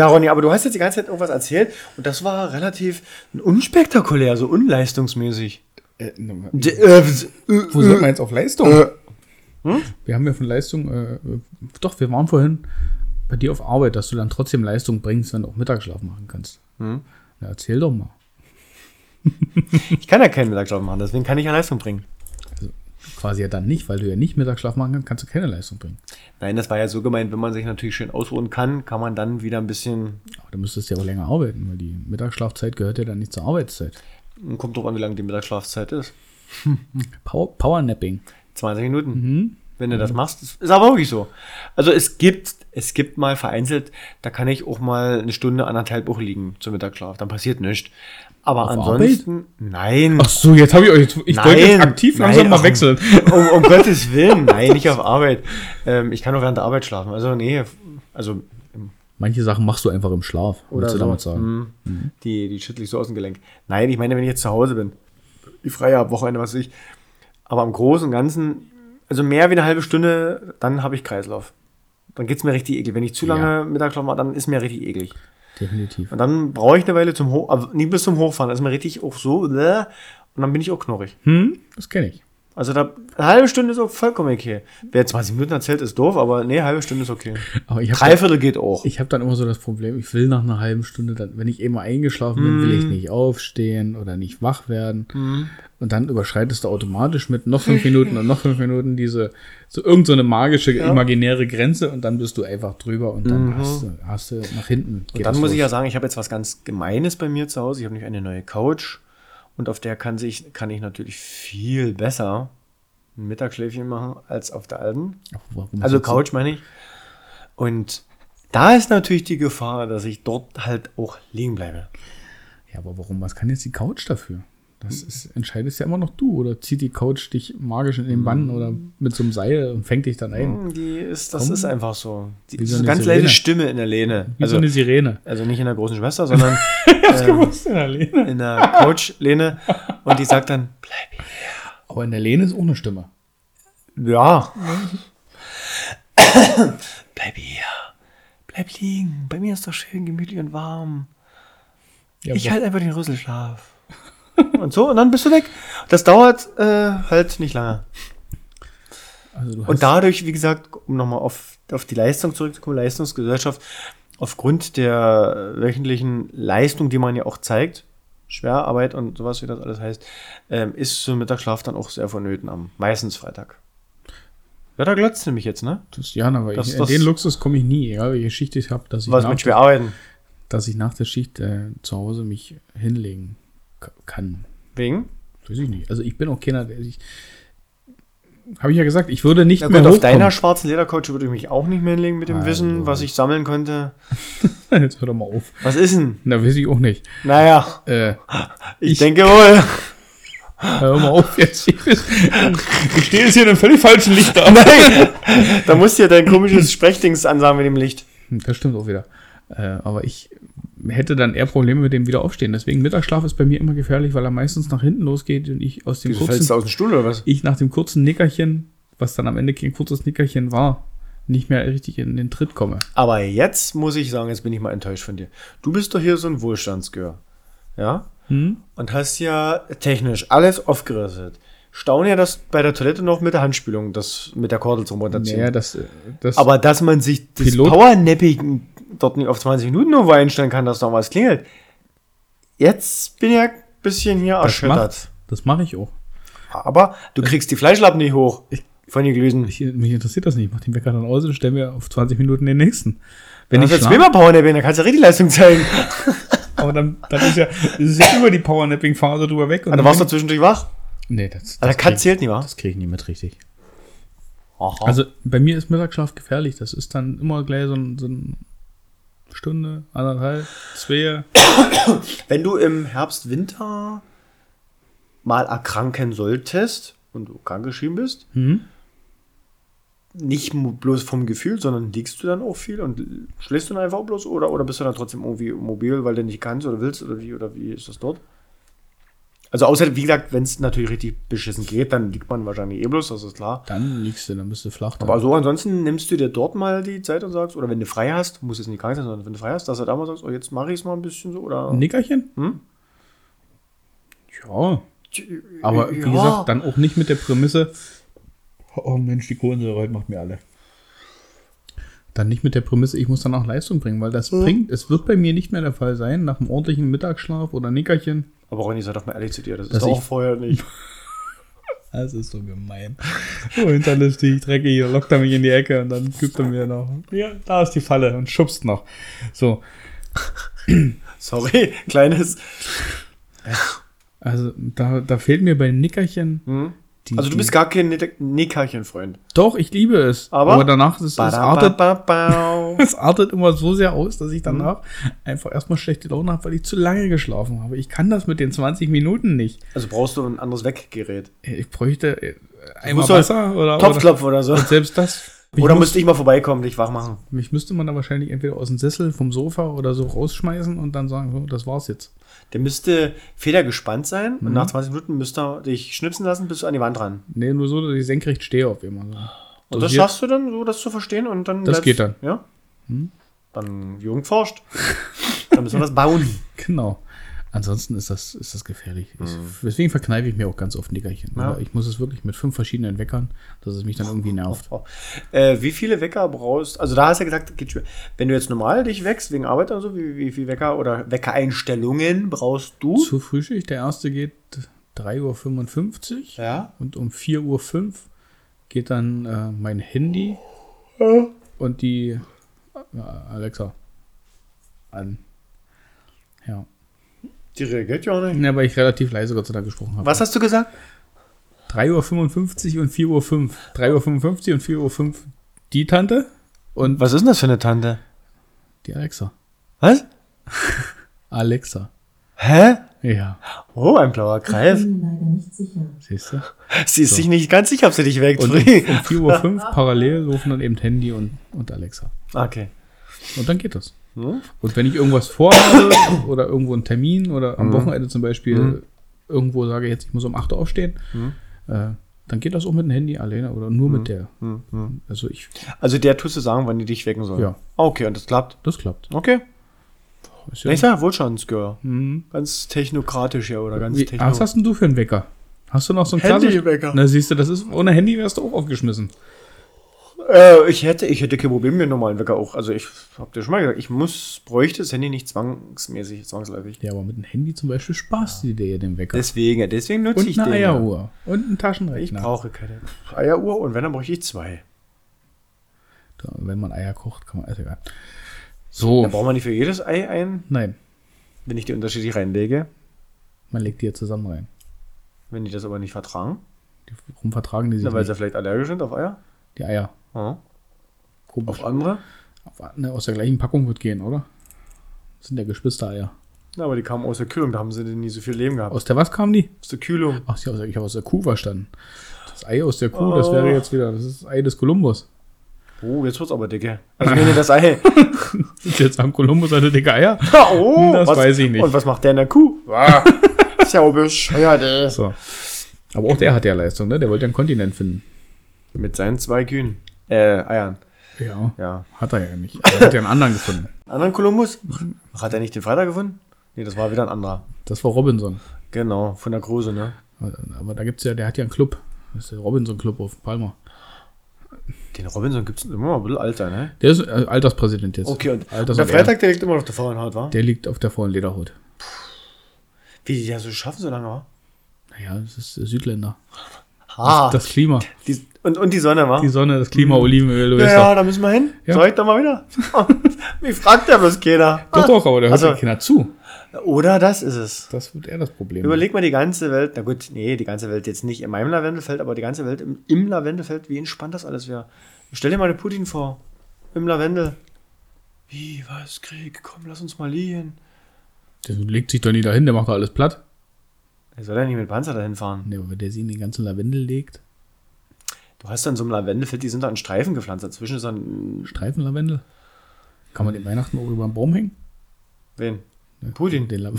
Ronny, aber du hast jetzt die ganze Zeit irgendwas erzählt und das war relativ unspektakulär, so unleistungsmäßig. Äh, ne, D äh, äh, Wo sind wir jetzt auf Leistung? äh, Wir haben ja von Leistung, äh, doch, wir waren vorhin bei dir auf Arbeit, dass du dann trotzdem Leistung bringst, wenn du auch Mittagsschlaf machen kannst. Hm? Na, erzähl doch mal. ich kann ja keinen Mittagsschlaf machen, deswegen kann ich ja Leistung bringen. Quasi ja dann nicht, weil du ja nicht Mittagsschlaf machen kannst, kannst du keine Leistung bringen. Nein, das war ja so gemeint, wenn man sich natürlich schön ausruhen kann, kann man dann wieder ein bisschen, Aber du müsstest ja auch länger arbeiten, weil die Mittagsschlafzeit gehört ja dann nicht zur Arbeitszeit. kommt drauf an, wie lange die Mittagsschlafzeit ist. Power, Powernapping. 20 Minuten. Mhm. Wenn du das machst, das ist aber wirklich so. Also es gibt, es gibt mal vereinzelt, da kann ich auch mal eine Stunde, anderthalb Wochen liegen zum Mittagsschlaf. Dann passiert nichts. Aber Auf ansonsten, nein. Ach so, jetzt habe ich euch, ich Nein, wollte jetzt aktiv nein, langsam mal ach, wechseln. Um, um Gottes Willen, nein, nicht auf Arbeit. Ähm, ich kann auch während der Arbeit schlafen. Also nee, also Manche Sachen machst du einfach im Schlaf, oder du so. damit sagen. Mhm. Die, die schüttel ich so aus dem Gelenk. Nein, ich meine, wenn ich jetzt zu Hause bin, die freie Wochenende, was weiß ich. Aber im Großen und Ganzen, also mehr wie eine halbe Stunde, dann habe ich Kreislauf. Dann geht's mir richtig eklig. Wenn ich zu lange Ja. Mittagsschlaf mache, dann ist mir richtig eklig. Definitiv. Und dann brauche ich eine Weile zum Hoch, aber nie bis zum Hochfahren. Das ist mir richtig auch so, bläh, und dann bin ich auch knorrig. Hm, das kenne ich. Also da, eine halbe Stunde ist auch vollkommen okay. Wer 20 Minuten erzählt, ist doof, aber nee, eine halbe Stunde ist okay. Aber ich habe Dreiviertel geht auch. ich hab dann immer so das Problem, ich will nach einer halben Stunde, dann, wenn ich eben mal eingeschlafen bin, will ich Mhm. nicht aufstehen oder nicht wach werden. Und dann überschreitest du automatisch mit noch fünf Minuten und noch fünf Minuten diese, so irgend so eine magische, imaginäre Grenze und dann bist du einfach drüber und dann hast, du, hast du nach hinten. Mhm. Und dann muss ich ja los. sagen, ich habe jetzt was ganz Gemeines bei mir zu Hause. Ich habe nämlich eine neue Couch und auf der kann, sich, kann ich natürlich viel besser ein Mittagsschläfchen machen als auf der alten. Warum Also das so? Couch meine ich. Und da ist natürlich die Gefahr, dass ich dort halt auch liegen bleibe. Ja, aber warum? Was kann jetzt die Couch dafür? Das ist, entscheidest ja immer noch du. Oder zieht die Couch dich magisch in den Bann oder mit so einem Seil und fängt dich dann ein? Hm, Die ist, das Komm. ist einfach so. Die Wie ist so eine ganz Sirene. leise Stimme in der Lehne. Wie Also, so eine Sirene. also nicht in der großen Schwester, sondern gewusst in der Lehne. in der Couch-Lehne. Und die sagt dann, bleib hier. Aber in der Lehne ist auch eine Stimme. Ja. Bleib hier. Bleib liegen. Bei mir ist doch schön gemütlich und warm. Ja, Ich halte einfach den Rüsselschlaf. Und so, und dann bist du weg. Das dauert äh, halt nicht lange. also Und dadurch, wie gesagt, um nochmal auf, auf die Leistung zurückzukommen, Leistungsgesellschaft, aufgrund der wöchentlichen Leistung, die man ja auch zeigt, Schwerarbeit und sowas, wie das alles heißt, ähm, ist so Mittagsschlaf dann auch sehr vonnöten am meistens Freitag. Ja, da glotzt nämlich jetzt, ne? das, ja, aber Das- ich, das- in den Luxus komme ich nie, egal welche Schicht ich habe, dass, ich Was mit dass ich nach der Schicht äh, zu Hause mich hinlegen kann. Wegen? Weiß ich nicht. Also ich bin auch keiner, der sich. Habe ich ja gesagt, ich würde nicht Ja mehr gut, auf deiner schwarzen Ledercouch würde ich mich auch nicht mehr hinlegen mit dem Also. Wissen, was ich sammeln konnte. Jetzt hör doch mal auf. Was ist denn? Na, weiß ich auch nicht. Naja, Äh, ich, Ich- denke wohl. hör mal auf jetzt. Ich, ich stehe jetzt hier in einem völlig falschen Licht da. Nein, da musst du ja dein komisches Sprechdings ansagen mit dem Licht. Hm, Das stimmt auch wieder. Äh, aber ich hätte dann eher Probleme mit dem Wiederaufstehen. Deswegen Mittagsschlaf ist bei mir immer gefährlich, weil er meistens nach hinten losgeht und ich aus dem Wieso du kurzen, aus dem Stuhl oder was? ich nach dem kurzen Nickerchen, was dann am Ende kein kurzes Nickerchen war, nicht mehr richtig in den Tritt komme. Aber jetzt muss ich sagen, jetzt bin ich mal enttäuscht von dir. Du bist doch hier so ein Wohlstandsgehör. Ja? Hm? Und hast ja technisch alles aufgerüstet. Staune ja das bei der Toilette noch mit der Handspülung, das mit der Kordel zum Runterziehen. Naja, das, das Aber dass man sich das Pilot- Powernapping dort nicht auf 20 Minuten nur einstellen kann, dass da was klingelt. Jetzt bin ich ja ein bisschen hier das erschüttert. macht, das mache ich auch. Aber du kriegst die Fleischlappen nicht hoch von den Glüsen. Ich, mich interessiert das nicht. Ich mache den Wecker dann aus und stelle mir auf 20 Minuten den nächsten. Wenn Wenn ich du jetzt zweimal Powernapping, dann kannst du ja richtig Leistung zeigen. aber dann, dann ist ja, ist ja über die Powernapping-Phase drüber weg. Und du dann warst bin zwischendurch wach. Nee, das, Also das Cut krieg, zählt nicht, wa? das kriege ich nie mit richtig. Aha. Also bei mir ist Mittagsschlaf gefährlich. Das ist dann immer gleich so, ein, so eine Stunde, anderthalb, zwei. Wenn du im Herbst, Winter mal erkranken solltest, und du krankgeschrieben bist, Mhm. nicht bloß vom Gefühl, sondern liegst du dann auch viel und schläfst du dann einfach bloß oder, oder bist du dann trotzdem irgendwie mobil, weil du nicht kannst oder willst oder wie oder wie ist das dort? Also außer, wie gesagt, wenn es natürlich richtig beschissen geht, dann liegt man wahrscheinlich eh bloß, das ist klar. Dann liegst du, dann bist du flach. Dann. Aber so ansonsten nimmst du dir dort mal die Zeit und sagst, oder wenn du frei hast, muss jetzt nicht krank sein, sondern wenn du frei hast, dass du da mal sagst, oh, jetzt mache ich es mal ein bisschen so oder. Ein Nickerchen? Hm? Ja. Aber wie Ja. gesagt, dann auch nicht mit der Prämisse, oh Mensch, die Kohlensäure heute macht mir alle. Dann nicht mit der Prämisse, ich muss danach Leistung bringen, weil das bringt, es wird bei mir nicht mehr der Fall sein, nach einem ordentlichen Mittagsschlaf oder Nickerchen. Aber Ronny, sei doch mal ehrlich zu dir, das ist doch ich- auch vorher nicht. Das ist so gemein. So hinterlistig, dreckig, hier lockt er mich in die Ecke und dann gibt er mir noch, ja, da ist die Falle und schubst noch. So, Sorry, kleines. also da, da fehlt mir bei Nickerchen Hm? Die, Also du bist gar kein Nickerchen-Freund. Doch, ich liebe es. Aber- danach ist es, artet. Es artet immer so sehr aus, dass Mhm. ich danach einfach erstmal schlechte Laune habe, weil ich zu lange geschlafen habe. Ich kann das mit den 20 Minuten nicht. Also brauchst du ein anderes Weggerät. Ich bräuchte äh, einmal Wasser oder, oder Topfklopf oder so. und selbst das. Mich, Oder müsste ich mal vorbeikommen, dich wach machen. mich müsste man da wahrscheinlich entweder aus dem Sessel, vom Sofa oder so rausschmeißen und dann sagen, so, das war's jetzt. Der müsste federgespannt sein Mhm. und nach 20 Minuten müsste er dich schnipsen lassen, bis du an die Wand ran. Nee, nur so, dass ich senkrecht stehe auf jemanden. Und das schaffst du dann, so das zu verstehen und dann. Das geht dann. Ja. Hm? Dann Jugend forscht. dann müssen wir das bauen. Genau. Ansonsten ist das, ist das gefährlich. Ich, deswegen verkneife ich mir auch ganz oft Nickerchen. Mhm. Ja. Ich muss es wirklich mit fünf verschiedenen Weckern, dass es mich dann irgendwie nervt. Oh. Äh, wie viele Wecker brauchst Also da hast du ja gesagt, wenn du jetzt normal dich wächst, wegen Arbeit oder so, wie, wie viele Wecker oder Weckereinstellungen brauchst du? Zur Frühschicht, der erste geht 3.55 Uhr Ja. und um 4.05 Uhr geht dann äh, mein Handy und die äh, Alexa an. Ja. Die reagiert ja auch nicht. ja, weil ich relativ leise Gott sei Dank gesprochen habe. Was hast du gesagt? 3.55 Uhr und 4.05 Uhr. 3.55 Uhr und 4.05 Uhr die Tante und Was ist denn das für eine Tante? die Alexa. Was? Alexa. Hä? Ja, Oh, ein blauer Ich Kreis. bin mir leider nicht sicher. siehst du? Sie ist So. sich nicht ganz sicher, ob sie dich weckt. Und um, um Fri. 4.05 Uhr parallel laufen dann eben Handy und, und Alexa. Okay. Und dann geht das. Hm? Und wenn ich irgendwas vorhabe oder irgendwo einen Termin oder am Wochenende zum Beispiel Mhm. irgendwo sage, jetzt ich muss um 8 Uhr aufstehen, Mhm. äh, dann geht das auch mit dem Handy alleine oder nur mit der. Hm, hm. Also ich, Also der tust du sagen, wann die dich wecken soll. Ja. Okay, und das klappt. das klappt. Okay. Ist ja, Ich sag Wohlstandsgirl. Mhm. Ganz technokratisch ja oder ganz Wie, techno. was hast denn du für einen Wecker? Hast du noch so einen? Handywecker. Na siehst du, das ist, ohne Handy wärst du auch aufgeschmissen. Äh, ich hätte, ich hätte kein Problem mit einem normalen Wecker auch. Also ich hab dir schon mal gesagt, ich muss, bräuchte das Handy nicht zwangsmäßig, zwangsläufig. Ja, aber mit dem Handy zum Beispiel sparst du dir ja den Wecker. Deswegen, deswegen nutze und ich eine den. Eieruhr. Und einen Ich Taschenrechner. brauche keine Eieruhr und wenn, dann brauche ich zwei. Wenn man Eier kocht, kann man, ist egal. So, Dann braucht man nicht für jedes Ei ein, nein, wenn ich die unterschiedlich reinlege. man legt die ja zusammen rein. Wenn die das aber nicht vertragen, Die, warum vertragen die sich na, weil nicht? sie vielleicht allergisch sind auf Eier. Die Eier. Ja. Komisch. Auf andere. Auf, ne, aus der gleichen Packung wird gehen, oder? Das sind ja Geschwistereier. Na, aber die kamen aus der Kühlung, da haben sie nie so viel Leben gehabt. Aus der was kamen die? Aus der Kühlung. Ach, ich habe aus der Kuh verstanden. Das Ei aus der Kuh, das wäre Oh. jetzt wieder, das ist das Ei des Kolumbus. Oh, jetzt wird's aber dicke. Also wenn ihr das Ei. Ist jetzt am Kolumbus eine dicke Eier? oh, Das was, weiß ich nicht. Und was macht der in der Kuh? Ah, ist ja bescheuert. So. Aber auch der hat ja Leistung, ne? Der wollte ja einen Kontinent finden. Mit seinen zwei Kühen. Äh, Eiern. Ja. Ja. Hat er ja nicht. Er hat ja einen anderen gefunden. Anderen Kolumbus? Hat er nicht den Freitag gefunden? Nee, das war wieder ein anderer. Das war Robinson. Genau, von der Kruse, ne? Aber da gibt's ja, der hat ja einen Club. Das ist der Robinson Club auf Palma. Den Robinson gibt's immer mal ein bisschen alter, ne? Der ist äh, Alterspräsident jetzt. Okay, und, Alters und der. Freitag, der liegt immer noch auf der Frauenhaut, wa? Der liegt auf der vollen Lederhaut. Wie die das so schaffen, so lange, wa? Naja, das ist Südländer. Ah, Das Klima. die, und, und die Sonne, wa? Die Sonne, das Klima, Olivenöl, du ja, ja, da müssen wir hin. Ja. Soll ich da mal wieder? Wie fragt der bloß keiner? Doch, doch, aber der hört Also- ja keiner zu. Oder das ist es. Das wird eher das Problem. Überleg mal die ganze Welt, na gut, nee, die ganze Welt jetzt nicht in meinem Lavendelfeld, aber die ganze Welt im, im Lavendelfeld, wie entspannt das alles wäre. Stell dir mal den Putin vor, im Lavendel. Wie, was, Krieg, komm, lass uns mal liegen. Der legt sich doch nie dahin, der macht doch alles platt. Er soll ja nicht mit Panzer dahin fahren. Ne, wenn der sie in die ganze Lavendel legt. Du hast dann so ein Lavendelfeld, die sind da in Streifen gepflanzt. Dazwischen ist dann. Streifenlavendel. Kann man den Weihnachten auch über den Baum hängen? Wen? Ne? Putin. Den, La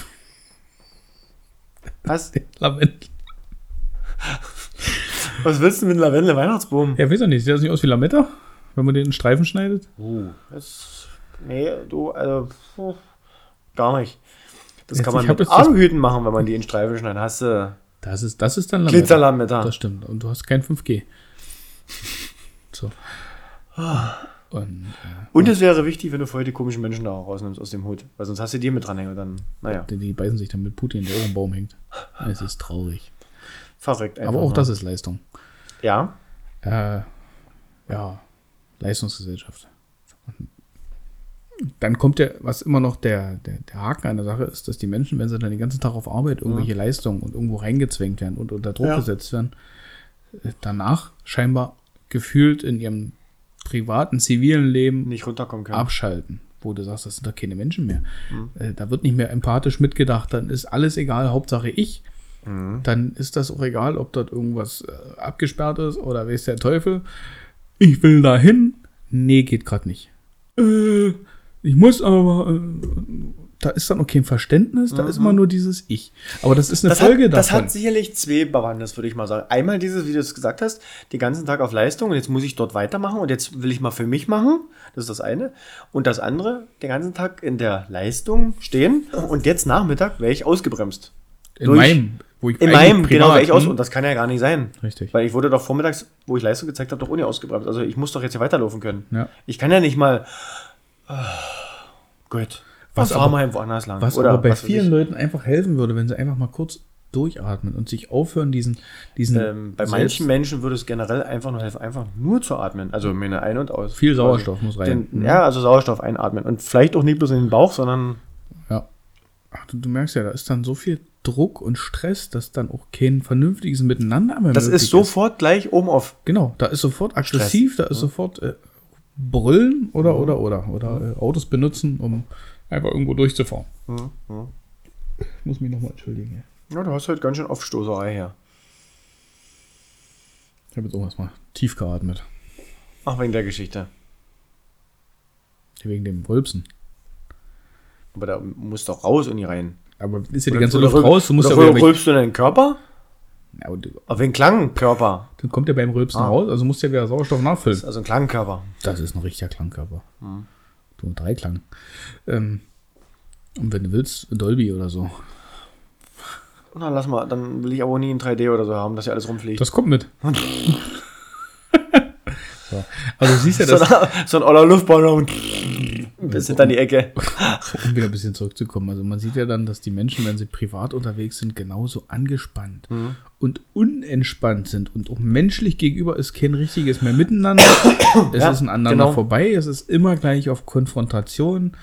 Was? den Lavendel. Was willst du mit einem Lavendel-Weihnachtsbaum? Ja, weiß doch nicht. Sieht das nicht aus wie Lametta? Wenn man den in Streifen schneidet? Uh, das, nee, du, also, gar nicht. Das Jetzt, kann man mit Aluhüten machen, wenn man die in Streifen schneidet. Hast du Das ist, das ist dann Lametta. Glitzerlametta. Das stimmt. Und du hast kein 5G. So. Ah. Und äh, Und es wäre wichtig, wenn du vorher die komischen Menschen da rausnimmst aus dem Hut. Weil sonst hast du die mit dranhängen und dann, naja, die, die beißen sich dann mit Putin, der auch im Baum hängt. Es ist traurig. verrückt einfach. Aber auch nur. das ist Leistung. Ja, Äh, ja, Leistungsgesellschaft. Dann kommt ja, was immer noch der, der, der Haken an der Sache ist, dass die Menschen, wenn sie dann den ganzen Tag auf Arbeit irgendwelche Leistungen und irgendwo reingezwängt werden und unter Druck Ja. gesetzt werden, äh, danach scheinbar gefühlt in ihrem privaten, zivilen Leben nicht runterkommen können. abschalten, wo du sagst, das sind doch keine Menschen mehr. Äh, da wird nicht mehr empathisch mitgedacht, dann ist alles egal, Hauptsache ich. Dann ist das auch egal, ob dort irgendwas äh, abgesperrt ist oder weiß der Teufel. Ich will da hin. Nee, geht gerade nicht. Äh, ich muss aber. Äh, da ist dann auch kein Verständnis, da ist immer nur dieses Ich. Aber das ist eine Das Folge hat, das davon. hat sicherlich zwei Bewandtnis, würde ich mal sagen. Einmal dieses, wie du es gesagt hast, den ganzen Tag auf Leistung und jetzt muss ich dort weitermachen und jetzt will ich mal für mich machen. Das ist das eine. Und das andere, den ganzen Tag in der Leistung stehen und jetzt Nachmittag wäre ich ausgebremst. in durch- meinem, wo ich In eigentlich meinem, genau, wäre ich aus hm? und das kann ja gar nicht sein. Richtig. Weil ich wurde doch vormittags, wo ich Leistung gezeigt habe, doch ohne ausgebremst. Also ich muss doch jetzt hier weiterlaufen können. Ja. Ich kann ja nicht mal. Gut. Was fahren aber- wir halt woanders lang? Was Oder aber bei vielen. Leuten einfach helfen würde, wenn sie einfach mal kurz durchatmen und sich aufhören, diesen, diesen Ähm, bei manchen Menschen würde es generell einfach nur helfen, einfach nur zu atmen. Also meine Ein- und Aus. Viel Sauerstoff muss rein. Den, ja, also Sauerstoff einatmen. Und vielleicht auch nicht bloß in den Bauch, sondern Ja. Ach, du, du merkst ja, da ist dann so viel Druck und Stress, dass dann auch kein vernünftiges Miteinander mehr das möglich ist sofort gleich oben auf. Genau, da ist sofort aggressiv, da ist sofort äh, brüllen oder, oder, oder. Oder äh, Autos benutzen, um einfach irgendwo durchzufahren. Ich muss mich nochmal entschuldigen. Ja, du hast halt ganz schön Aufstoßerei her. Ich habe jetzt auch erstmal tief geatmet. Ach, wegen der Geschichte. Wegen dem Rülpsen. Aber da musst du auch raus und hier rein. Aber ist ja die ganze Luft raus, du musst ja wieder rülpst du in deinen Körper? Ja, aber Auf den Klangkörper. dann kommt ja beim Rülpsen Ah. raus, also musst du ja wieder Sauerstoff nachfüllen. Also ein Klangkörper. Das ist ein richtiger Klangkörper. Hm. Du ein Dreiklang. Ähm, und wenn du willst, Dolby oder so. Na, lass mal, dann will ich aber nie in 3D oder so haben, dass hier alles rumfliegt. Das kommt mit. so. Also du siehst ja, so, dass, ein, so ein oller Luftballon. Bis hinter die Ecke. um wieder ein bisschen zurückzukommen, also man sieht ja dann, dass die Menschen, wenn sie privat unterwegs sind, genauso angespannt Mhm. und unentspannt sind und auch menschlich gegenüber ist kein richtiges mehr Miteinander. es Ja, ist ein Aneinander genau. vorbei, es ist immer gleich auf Konfrontation.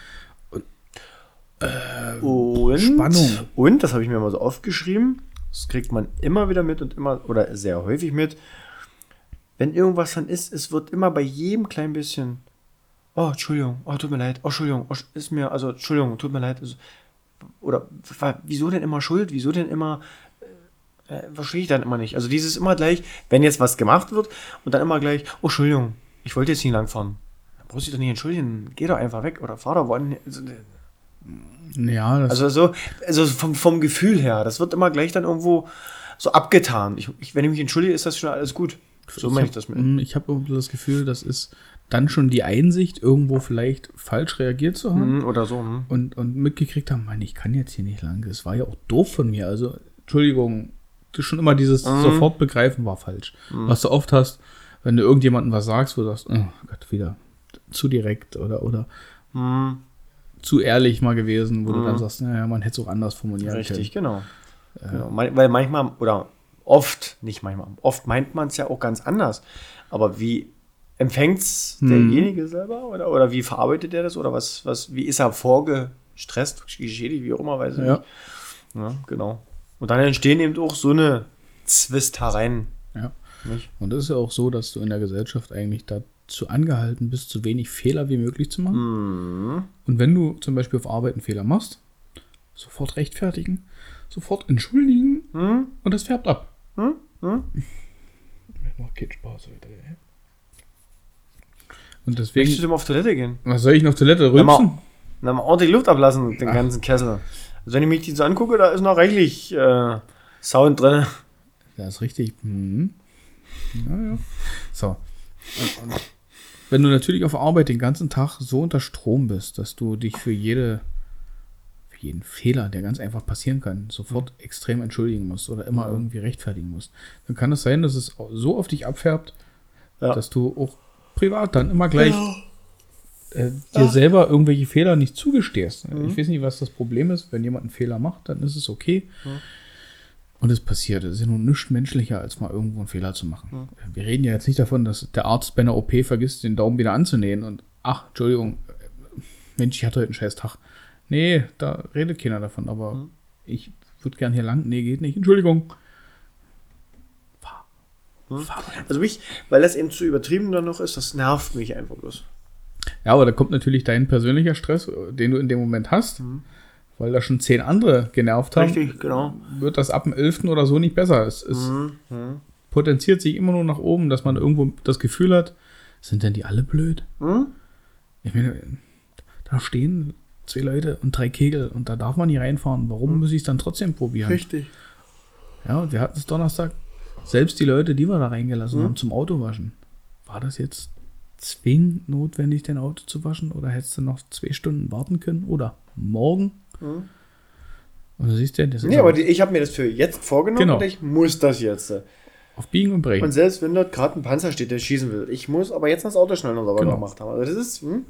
Und, Spannung. Und, das habe ich mir mal so aufgeschrieben, das kriegt man immer wieder mit und immer, oder sehr häufig mit, wenn irgendwas dann ist, es wird immer bei jedem klein bisschen, oh, Entschuldigung, oh, tut mir leid, oh, Entschuldigung, oh, ist mir, also, Entschuldigung, tut mir leid, also, oder, wieso denn immer Schuld, wieso denn immer, äh, äh, verstehe ich dann immer nicht. Also dieses immer gleich, wenn jetzt was gemacht wird und dann immer gleich, oh, Entschuldigung, ich wollte jetzt nicht langfahren. Dann brauchst du dich doch nicht entschuldigen, geh doch einfach weg oder fahr doch woanders. Ja, das also so, also vom, vom Gefühl her, das wird immer gleich dann irgendwo so abgetan. Ich, ich, wenn ich mich entschuldige, ist das schon alles gut. So meine ich das mit. Ich habe das Gefühl, das ist dann schon die Einsicht, irgendwo vielleicht falsch reagiert zu haben Mhm, Oder so. hm. und, und mitgekriegt haben, Mann, ich kann jetzt hier nicht lang. Das war ja auch doof von mir. Also, Entschuldigung, schon immer dieses Mhm. sofort begreifen war falsch. Was du oft hast, wenn du irgendjemandem was sagst, wo du sagst, oh Gott, wieder zu direkt oder, oder Hm, zu ehrlich mal gewesen, wo du dann sagst, naja, man hätte es auch anders formulieren richtig, genau. genau. Man- Weil manchmal, oder oft, nicht manchmal, oft meint man es ja auch ganz anders. Aber wie empfängt es derjenige selber oder, oder wie verarbeitet er das oder was, was, wie ist er vorgestresst, geschädigt, wie auch immer, weiß ich können. nicht. Ja, genau. Und dann entstehen eben auch so eine Zwist-Herein. Ja, ja. Nicht? Und es ist ja auch so, dass du in der Gesellschaft eigentlich dazu angehalten bist, so wenig Fehler wie möglich zu machen. Mhm. Und wenn du zum Beispiel auf Arbeit einen Fehler machst, sofort rechtfertigen, sofort entschuldigen Hm? und das färbt ab. Hm? Hm? Macht keinen Spaß heute. ey. Und Möchtest deswegen, du mal auf Toilette gehen? was soll ich noch Toilette man, dann mal ordentlich Luft ablassen, den ganzen Kessel. Also wenn ich mich die so angucke, da ist noch reichlich äh, Sound drin. Ja, ist richtig. Mhm. Ja, ja. So. Und, und wenn du natürlich auf Arbeit den ganzen Tag so unter Strom bist, dass du dich für jede jeden Fehler, der ganz einfach passieren kann, sofort extrem entschuldigen musst oder immer irgendwie rechtfertigen musst, dann kann es sein, dass es so auf dich abfärbt, Ja. dass du auch privat dann immer gleich äh, dir selber irgendwelche Fehler nicht zugestehst. Ich weiß nicht, was das Problem ist. Wenn jemand einen Fehler macht, dann ist es okay. Und es passiert. Es ist ja nun nichts menschlicher, als mal irgendwo einen Fehler zu machen. Wir reden ja jetzt nicht davon, dass der Arzt bei einer OP vergisst, den Daumen wieder anzunähen und ach, Entschuldigung, äh, Mensch, ich hatte heute einen scheiß Tag. Nee, da redet keiner davon, aber ich würde gern hier lang. Nee, geht nicht. Entschuldigung. Fahr. Fahr. Also mich, weil das eben zu übertrieben dann noch ist, das nervt mich einfach bloß. Ja, aber da kommt natürlich dein persönlicher Stress, äh, den du in dem Moment hast, weil da schon zehn andere genervt haben. Richtig, genau. Wird das ab dem 11. oder so nicht besser. Es, es Mhm. potenziert sich immer nur nach oben, dass man irgendwo das Gefühl hat, sind denn die alle blöd? Hm? Ich meine, da stehen zwei Leute und drei Kegel und da darf man nicht reinfahren. Warum muss ich es dann trotzdem probieren? Richtig. Ja, und wir hatten es Donnerstag. Selbst die Leute, die wir da reingelassen haben zum Autowaschen, war das jetzt zwingend notwendig, dein Auto zu waschen? Oder hättest du noch zwei Stunden warten können? Oder morgen? Und du siehst ja, das ist Nee, aber aber die, ich habe mir das für jetzt vorgenommen Genau. und ich muss das jetzt. auf Biegen und Brechen. Und selbst wenn dort gerade ein Panzer steht, der schießen will, ich muss aber jetzt das Auto schnell noch sauber Genau. gemacht haben. Also das ist, hm?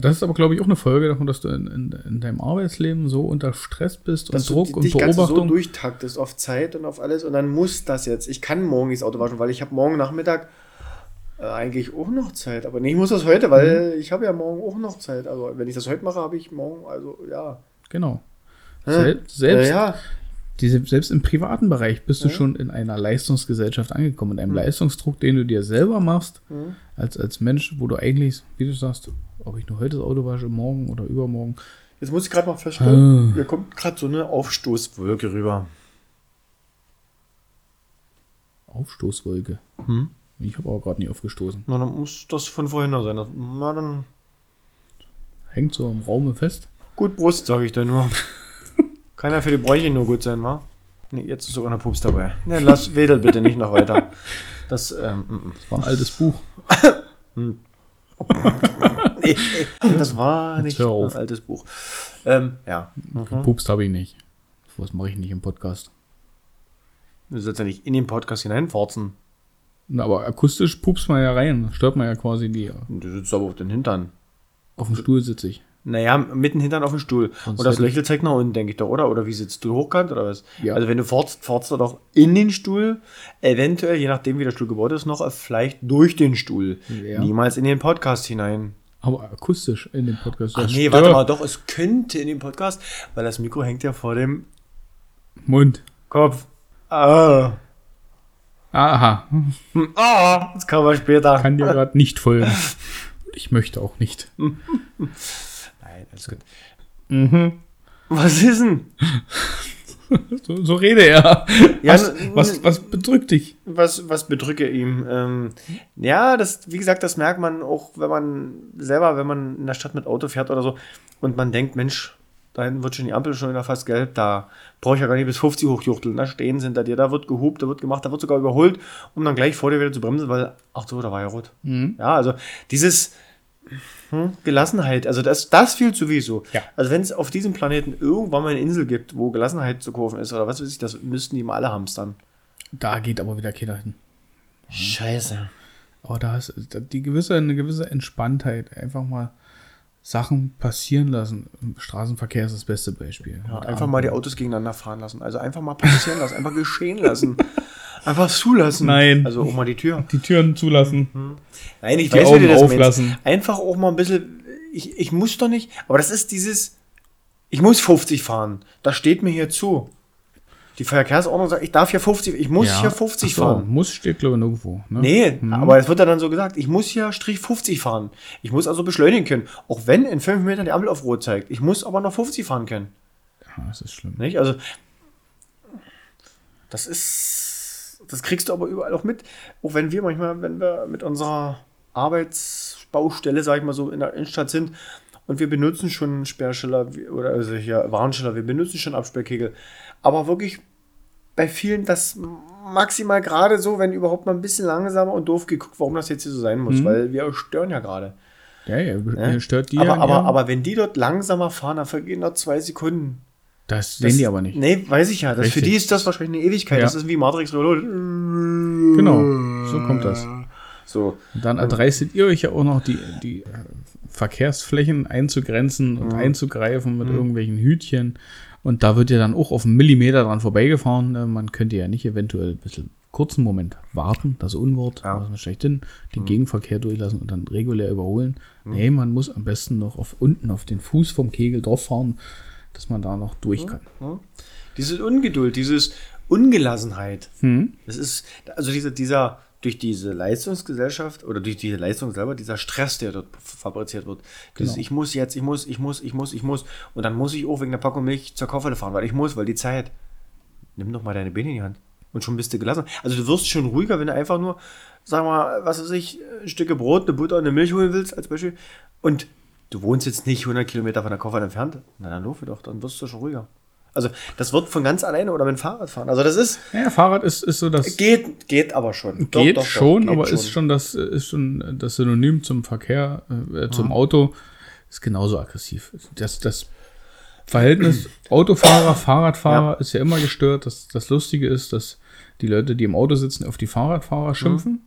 Das ist aber, glaube ich, auch eine Folge davon, dass du in, in, in deinem Arbeitsleben so unter Stress bist dass und Druck du und dich ganz so Beobachtung. durchtaktest auf Zeit und auf alles und dann muss das jetzt. Ich kann morgen das Auto waschen, weil ich habe morgen Nachmittag äh, eigentlich auch noch Zeit. Aber nee, ich muss das heute, weil Mhm. ich habe ja morgen auch noch Zeit. Also wenn ich das heute mache, habe ich morgen, also ja. genau. Hä? Selbst, selbst, ja, ja. diese, selbst im privaten Bereich bist du schon in einer Leistungsgesellschaft angekommen, in einem Hm. Leistungsdruck, den du dir selber machst, als, als Mensch, wo du eigentlich, wie du sagst, ob ich nur heute das Auto wasche, morgen oder übermorgen. Jetzt muss ich gerade mal feststellen, Ah. hier kommt gerade so eine Aufstoßwolke rüber. Aufstoßwolke. Hm? Ich habe aber gerade nie aufgestoßen. Na, dann muss das von vorhin noch sein. Das- Na, dann Hängt so im Raume fest. gut Brust, sage ich da nur. Kann ja für die Bräuche nur gut sein, wa? Nee, jetzt ist sogar eine Pups dabei. Ne, lass, wedel bitte nicht noch weiter. Das, ähm, mm, Das war ein altes Buch. nee, das war nicht ein altes Buch. Ähm, ja. Gepupst habe ich nicht. Was mache ich nicht im Podcast? Du sollst ja nicht in den Podcast hineinforzen. Na, aber akustisch pupst man ja rein. Stört man ja quasi die. Du sitzt aber auf den Hintern. Auf dem Stuhl sitze ich. Naja, mitten Hintern auf dem Stuhl. Sonst Und das ich- Lächeln zeigt nach unten, denke ich doch, oder? Oder wie sitzt du hochkant oder was? Ja. Also wenn du forzt, forzt du doch in den Stuhl, eventuell, je nachdem wie der Stuhl gebaut ist, noch vielleicht durch den Stuhl. Ja. Niemals in den Podcast hinein. Aber akustisch in dem Podcast. Ach nee, warte mal, doch, es könnte in dem Podcast, weil das Mikro hängt ja vor dem Mund. Kopf. Ah. Aha. Ah, das kann man später. Kann dir gerade nicht folgen. Ich möchte auch nicht. Alles gut. Mhm. Was ist denn? So, so rede er. Ja, was, was, was bedrückt dich? Was, was bedrücke ihm? Ähm, ja, das, wie gesagt, das merkt man auch, wenn man selber, wenn man in der Stadt mit Auto fährt oder so und man denkt, Mensch, da hinten wird schon die Ampel schon wieder fast gelb, da brauche ich ja gar nicht bis 50 hochjuchteln, da stehen sie hinter dir, da wird gehupt, da wird gemacht, da wird sogar überholt, um dann gleich vor dir wieder zu bremsen, weil, ach so, da war ja rot. Mhm. Ja, also dieses hm, Gelassenheit, also das, das fehlt sowieso. Ja. Also wenn es auf diesem Planeten irgendwann mal eine Insel gibt, wo Gelassenheit zu kaufen ist oder was weiß ich, das müssten die mal alle hamstern. Da geht aber wieder keiner hin. Scheiße. Aber da ist die gewisse, eine gewisse Entspanntheit. Einfach mal Sachen passieren lassen. Straßenverkehr ist das beste Beispiel. Ja, einfach mal die Autos gegeneinander fahren lassen. Also einfach mal passieren lassen, einfach geschehen lassen. Einfach zulassen. Nein. Also auch mal die Tür. die Türen zulassen. Nein, ich Die weiß, wie das auflassen. meinst. Einfach auch mal ein bisschen. Ich, ich muss doch nicht. Aber das ist dieses. Ich muss 50 fahren. Das steht mir hier zu. Die Verkehrsordnung sagt, ich darf hier 50, ich muss hier 50 Ach so, fahren. Muss steht, glaube ich, nirgendwo. Ne? Nee, aber es wird ja dann so gesagt, ich muss hier Strich 50 fahren. Ich muss also beschleunigen können. Auch wenn in 5 Metern die Ampel auf Rot zeigt. Ich muss aber noch 50 fahren können. Das ist schlimm. Nicht? Also, das ist, das kriegst du aber überall auch mit. Auch wenn wir manchmal, wenn wir mit unserer Arbeitsbaustelle, sag ich mal so, in der Innenstadt sind und wir benutzen schon Sperrschiller oder also hier Warnschiller, wir benutzen schon Absperrkegel. Aber wirklich bei vielen das maximal gerade so, wenn überhaupt mal ein bisschen langsamer und doof geguckt, warum das jetzt hier so sein muss, weil wir stören ja gerade. Ja, ja, Ne? stört die aber, ja, aber, ja. aber wenn die dort langsamer fahren, dann vergehen noch zwei Sekunden. Das Das- sehen die aber nicht. Nee, weiß ich ja. Das, für die ist das wahrscheinlich eine Ewigkeit. Ja. Das ist wie Matrix Reloaded. Genau, so kommt das. So. Und dann erdreistet ihr euch ja auch noch, die, die äh, Verkehrsflächen einzugrenzen und einzugreifen mit irgendwelchen Hütchen. Und da wird ja dann auch auf einen Millimeter dran vorbeigefahren. Ne? Man könnte ja nicht eventuell ein bisschen kurzen Moment warten, das Unwort, Ja. was man schlechthin, den Gegenverkehr durchlassen und dann regulär überholen. Nee, man muss am besten noch auf unten auf den Fuß vom Kegel drauf fahren, dass man da noch durch kann. Diese Ungeduld, dieses Ungelassenheit. Hm? Das ist, also dieser, dieser, durch diese Leistungsgesellschaft oder durch diese Leistung selber, dieser Stress, der dort fabriziert wird. Dieses, Genau. ich muss jetzt, ich muss, ich muss, ich muss, ich muss. Und dann muss ich auch wegen der Packung Milch zur Kaufhalle fahren, weil ich muss, weil die Zeit. Nimm doch mal deine Beine in die Hand. Und schon bist du gelassen. Also du wirst schon ruhiger, wenn du einfach nur, sag mal, was weiß ich, ein Stücke Brot, eine Butter und eine Milch holen willst, als Beispiel. Und du wohnst jetzt nicht 100 Kilometer von der Kaufhalle entfernt. Na dann laufe doch, dann wirst du schon ruhiger. Also das wird von ganz alleine oder mit dem Fahrrad fahren. Also das ist, Ja, Fahrrad ist, ist so das. Geht, geht aber schon. Geht doch, doch, schon, geht aber ist schon das ist schon das Synonym zum Verkehr, äh, zum Auto, ist genauso aggressiv. Das, das Verhältnis Autofahrer, Fahrradfahrer ist ja immer gestört. Das, das Lustige ist, dass die Leute, die im Auto sitzen, auf die Fahrradfahrer schimpfen.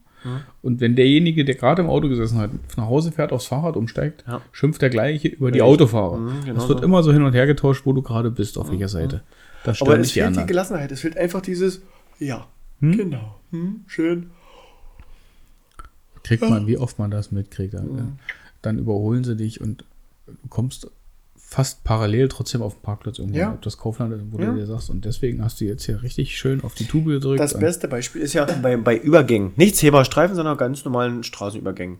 Und wenn derjenige, der gerade im Auto gesessen hat, nach Hause fährt, aufs Fahrrad umsteigt, Ja. schimpft der gleiche über die. Autofahrer. Mhm, genau das wird so. immer so hin und her getauscht, wo du gerade bist, auf welcher Seite. Das Aber es nicht die fehlt die anderen. Gelassenheit. Es fehlt einfach dieses, ja, genau, hm, schön. Kriegt man, wie oft man das mitkriegt. ja. Dann überholen sie dich und du kommst fast parallel trotzdem auf den Parkplatz irgendwo, Ja. ob das Kaufland ist, wo Ja. du dir sagst. Und deswegen hast du jetzt hier richtig schön auf die Tube gedrückt. Das beste Beispiel ist ja bei, bei Übergängen. Nicht Zebrastreifen, sondern ganz normalen Straßenübergängen.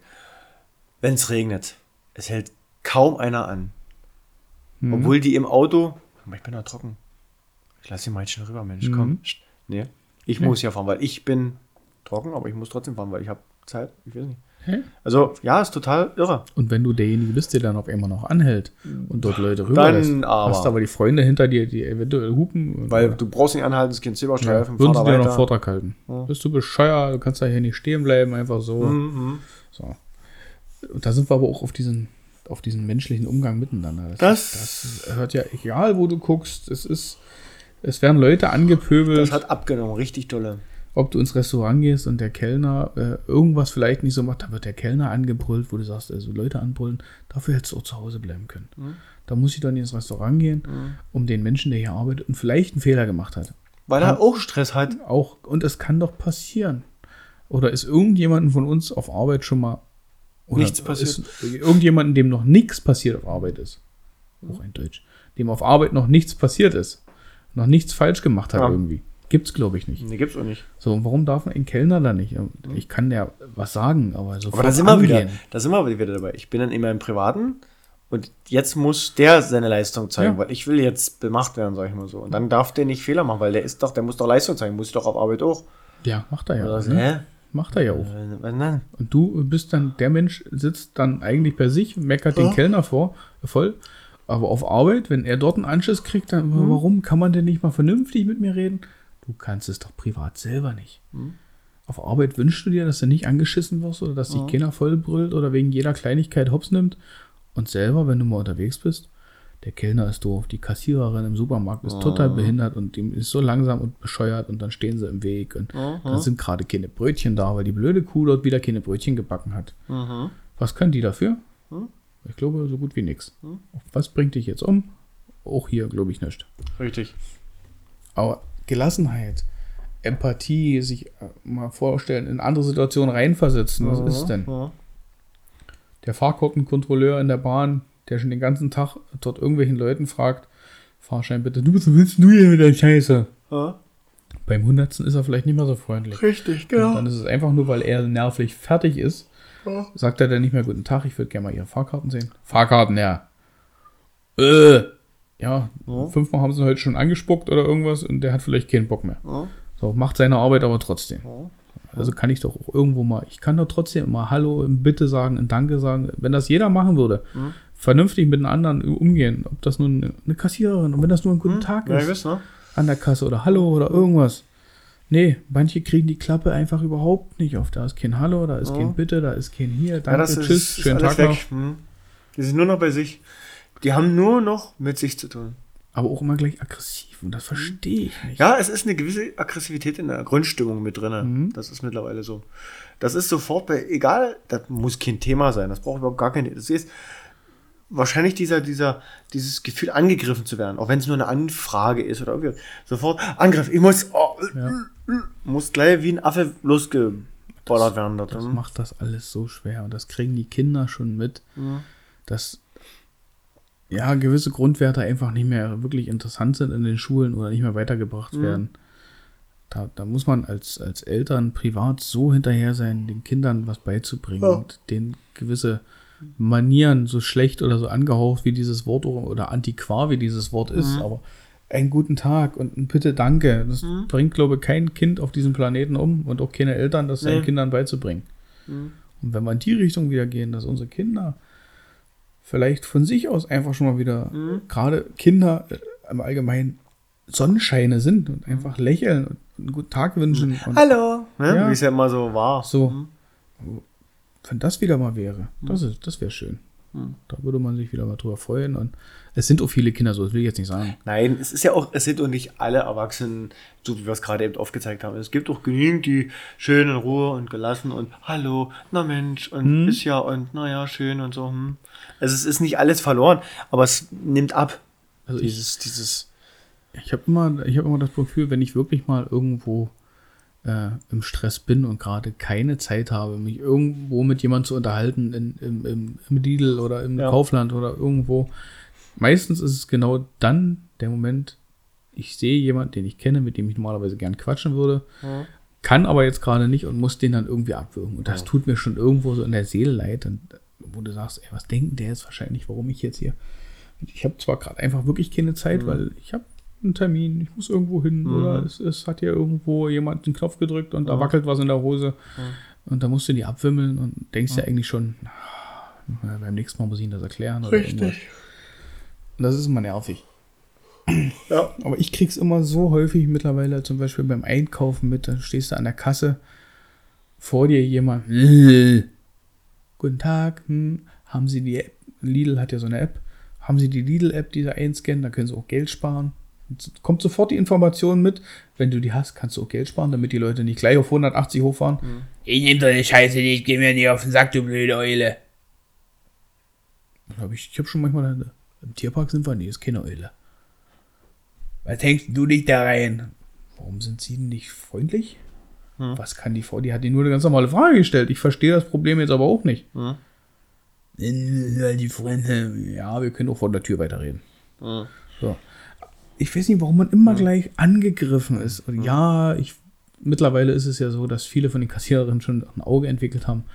Wenn es regnet, es hält kaum einer an. Mhm. Obwohl die im Auto, ich bin da trocken. Ich lasse die mal jetzt schnell rüber, Mensch, Mhm. komm. Nee, ich muss ja fahren, weil ich bin trocken, aber ich muss trotzdem fahren, weil ich habe Zeit. Ich weiß nicht. Also, ja, ist total irre. Und wenn du derjenige bist, der dann auf einmal noch anhält und dort Leute rüberlässt, Dann aber. hast du aber die Freunde hinter dir, die eventuell hupen. Weil du brauchst nicht anhalten, es ist kein ja, Zebrastreifen, würden sie dir noch weiter. Vortrag halten. Bist du bescheuert, du kannst da hier nicht stehen bleiben, einfach so. Mhm. so. Und da sind wir aber auch auf diesen, auf diesen menschlichen Umgang miteinander. Das- das hört ja, egal wo du guckst, es ist, es werden Leute angepöbelt. Das hat abgenommen, richtig dolle. Ob du ins Restaurant gehst und der Kellner äh, irgendwas vielleicht nicht so macht, dann wird der Kellner angebrüllt, wo du sagst, also Leute anbrüllen, dafür hättest du auch zu Hause bleiben können. Da muss ich dann ins Restaurant gehen, um den Menschen, der hier arbeitet und vielleicht einen Fehler gemacht hat. Weil er auch Stress hat. Auch, und es kann doch passieren. Oder ist irgendjemandem von uns auf Arbeit schon mal oder Nichts passiert. Ist irgendjemandem, dem noch nichts passiert auf Arbeit ist. Auch ein Deutsch. Dem auf Arbeit noch nichts passiert ist. Noch nichts falsch gemacht hat Ja. irgendwie. Gibt's, glaube ich, nicht. Nee, gibt's auch nicht. So, und warum darf ein Kellner da nicht? Ich kann ja was sagen, aber so Aber da sind wir wieder, da sind wir wieder dabei. Ich bin dann in meinem Privaten und jetzt muss der seine Leistung zeigen, Ja. weil ich will jetzt bemacht werden, sag ich mal so. Und dann darf der nicht Fehler machen, weil der ist doch, der muss doch Leistung zeigen, muss ich doch auf Arbeit auch. Ja, macht er ja. Oder so, ne? Macht er ja auch. Äh, denn? Und du bist dann, der Mensch sitzt dann eigentlich bei sich, meckert den Ja. Kellner vor, voll. Aber auf Arbeit, wenn er dort einen Anschiss kriegt, dann, Mhm. warum kann man denn nicht mal vernünftig mit mir reden? Du kannst es doch privat selber nicht. Mhm. Auf Arbeit wünschst du dir, dass du nicht angeschissen wirst oder dass dich keiner vollbrüllt oder wegen jeder Kleinigkeit hops nimmt. Und selber, wenn du mal unterwegs bist, der Kellner ist doof, die Kassiererin im Supermarkt ist total behindert und die ist so langsam und bescheuert und dann stehen sie im Weg und dann sind gerade keine Brötchen da, weil die blöde Kuh dort wieder keine Brötchen gebacken hat. Was können die dafür? Ich glaube, so gut wie nichts. Was bringt dich jetzt um? Auch hier glaube ich nicht. Richtig. Aber Gelassenheit, Empathie, sich äh, mal vorstellen, in andere Situationen reinversetzen, was ist denn? Ja. Der Fahrkartenkontrolleur in der Bahn, der schon den ganzen Tag dort irgendwelchen Leuten fragt, Fahrschein bitte, du was willst du hier mit der Scheiße? Ja. Beim Hundertsten ist er vielleicht nicht mehr so freundlich. Richtig, Und genau. dann ist es einfach nur, weil er nervlich fertig ist, Ja. sagt er dann nicht mehr Guten Tag, ich würde gerne mal Ihre Fahrkarten sehen. Fahrkarten, ja. Äh, ja, Ja. fünfmal haben sie ihn heute schon angespuckt oder irgendwas und der hat vielleicht keinen Bock mehr. Ja. So, macht seine Arbeit aber trotzdem. Also kann ich doch auch irgendwo mal, ich kann doch trotzdem immer Hallo, ein Bitte sagen, ein Danke sagen. Wenn das jeder machen würde, vernünftig mit den anderen umgehen, ob das nun eine Kassiererin und wenn das nur ein guten Tag Ja, ist weiß, ne? an der Kasse oder Hallo oder irgendwas. Nee, manche kriegen die Klappe einfach überhaupt nicht auf. Da ist kein Hallo, da ist kein Bitte, da ist kein Hier, Ja, danke, das ist, tschüss, ist schönen alles Tag weg. noch. Hm. Die sind nur noch bei sich. Die haben nur noch mit sich zu tun. Aber auch immer gleich aggressiv und das verstehe ich nicht. Ja, es ist eine gewisse Aggressivität in der Grundstimmung mit drin. Mhm. Das ist mittlerweile so. Das ist sofort bei, egal, das muss kein Thema sein, das braucht überhaupt gar kein, das ist wahrscheinlich dieser, dieser, dieses Gefühl angegriffen zu werden, auch wenn es nur eine Anfrage ist oder irgendwie, sofort Angriff, ich muss, oh, Ja. muss gleich wie ein Affe losgeballert werden. Dort. Das hm. macht das alles so schwer und das kriegen die Kinder schon mit, Mhm. dass ja gewisse Grundwerte einfach nicht mehr wirklich interessant sind in den Schulen oder nicht mehr weitergebracht Mhm. werden. Da, da muss man als, als Eltern privat so hinterher sein, den Kindern was beizubringen Ja. und denen gewisse Manieren, so schlecht oder so angehaucht wie dieses Wort oder- antiquar wie dieses Wort ist, Mhm. aber einen guten Tag und ein Bitte Danke, das Mhm. bringt, glaube ich, kein Kind auf diesem Planeten um und auch keine Eltern, das seinen Nee. Kindern beizubringen. Mhm. Und wenn wir in die Richtung wieder gehen, dass unsere Kinder vielleicht von sich aus einfach schon mal wieder, Mhm. gerade Kinder äh, im Allgemeinen, Sonnenscheine sind und einfach lächeln und einen guten Tag wünschen. Und Hallo! Ne? Ja. Wie es ja immer so war. So. Mhm. wenn das wieder mal wäre, das, ist- das wäre schön. Mhm. Da würde man sich wieder mal drüber freuen. Und es sind auch viele Kinder so, das will ich jetzt nicht sagen. Nein, es ist ja auch, es sind doch nicht alle Erwachsenen, so wie wir es gerade eben aufgezeigt haben. Es gibt auch genügend, die schön in Ruhe und gelassen und Hallo, na Mensch, und Mhm. ist ja und naja, schön und so. Hm. Also es ist nicht alles verloren, aber es nimmt ab. Also ich, Dieses, dieses. ich habe immer, ich hab immer das Gefühl, wenn ich wirklich mal irgendwo äh, im Stress bin und gerade keine Zeit habe, mich irgendwo mit jemandem zu unterhalten, in, im, im, im Lidl oder im Ja. Kaufland oder irgendwo. Meistens ist es genau dann der Moment, ich sehe jemanden, den ich kenne, mit dem ich normalerweise gern quatschen würde, Ja. kann aber jetzt gerade nicht und muss den dann irgendwie abwürgen. Und das Ja. tut mir schon irgendwo so in der Seele leid, und, wo du sagst, ey, was denken der jetzt wahrscheinlich, warum ich jetzt hier. Ich habe zwar gerade einfach wirklich keine Zeit, Mhm. weil ich habe einen Termin, ich muss irgendwo hin Mhm. oder es, es hat hier irgendwo jemand den Knopf gedrückt und da Ja. wackelt was in der Hose Ja. und da musst du die abwimmeln und denkst ja eigentlich schon, na, beim nächsten Mal muss ich ihm das erklären. Oder irgendwas. Und das ist immer nervig. Ja. Aber ich krieg's immer so häufig mittlerweile, zum Beispiel beim Einkaufen mit, dann stehst du an der Kasse, vor dir jemand, guten Tag, hm, haben Sie die App, Lidl hat ja so eine App, haben Sie die Lidl-App, die Sie einscannen, da können Sie auch Geld sparen. Kommt sofort die Information mit, wenn du die hast, kannst du auch Geld sparen, damit die Leute nicht gleich auf 180 hochfahren. Ich nehm doch die Scheiße nicht, geh mir nicht auf den Sack, du blöde Eule. Hab ich ich habe schon manchmal, im Tierpark sind wir, nee, ist keine Eule. Was hängst du dich da rein? Warum sind Sie denn nicht freundlich? Hm. Was kann die Frau? Die hat dir nur eine ganz normale Frage gestellt. Ich verstehe das Problem jetzt aber auch nicht. Hm. Äh, Die Freunde. Ja, wir können auch vor der Tür weiterreden. Hm. So. Ich weiß nicht, warum man immer gleich angegriffen ist. Und ja, ich, mittlerweile ist es ja so, dass viele von den Kassiererinnen schon ein Auge entwickelt haben.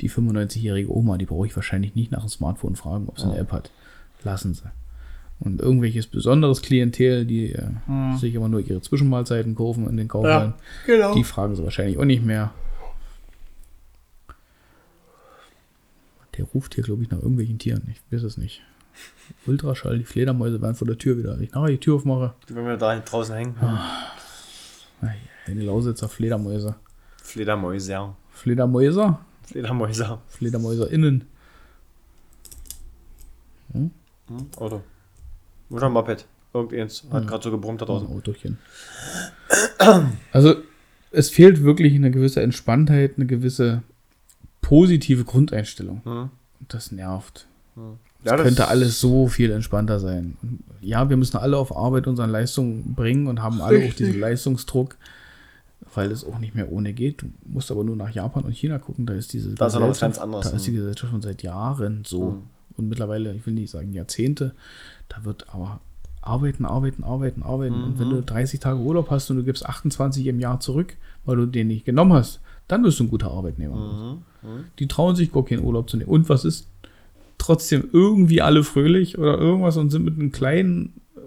Die 95-jährige Oma, die brauche ich wahrscheinlich nicht nach dem Smartphone fragen, ob sie eine App hat. Lassen sie. Und irgendwelches besonderes Klientel, die äh, sich immer nur ihre Zwischenmahlzeiten kaufen in den Kaufhallen, genau. die fragen sie wahrscheinlich auch nicht mehr. Der ruft hier, glaube ich, nach irgendwelchen Tieren. Ich weiß es nicht. Ultraschall, die Fledermäuse waren vor der Tür wieder. Ich nachher die Tür aufmache. Wenn wir da draußen hängen. Ei, Eine Lausitzer Fledermäuse. Fledermäuse, ja. Fledermäuser? Fledermäuse. Fledermäuser innen. Hm? Oder? Oder ein Moped. Irgendeins hat gerade so gebrummt da Ein draußen. Autochen. Also, es fehlt wirklich eine gewisse Entspanntheit, eine gewisse positive Grundeinstellung. Hm. Und das nervt. Ja, Es könnte alles so viel entspannter sein. Ja, wir müssen alle auf Arbeit unsere Leistung bringen und haben alle auch diesen Leistungsdruck, weil es auch nicht mehr ohne geht. Du musst aber nur nach Japan und China gucken, da ist diese Da ist ja noch was Gesellschaft- ganz anderes, Da ist die. Gesellschaft schon seit Jahren so. Hm. Und mittlerweile, ich will nicht sagen Jahrzehnte, da wird aber arbeiten, arbeiten, arbeiten, arbeiten. Und wenn Mhm. du 30 Tage Urlaub hast und du gibst 28 im Jahr zurück, weil du den nicht genommen hast, dann bist du ein guter Arbeitnehmer. Mhm. Die trauen sich gar keinen Urlaub zu nehmen. Und was ist? Trotzdem irgendwie alle fröhlich oder irgendwas und sind mit einem kleinen, äh,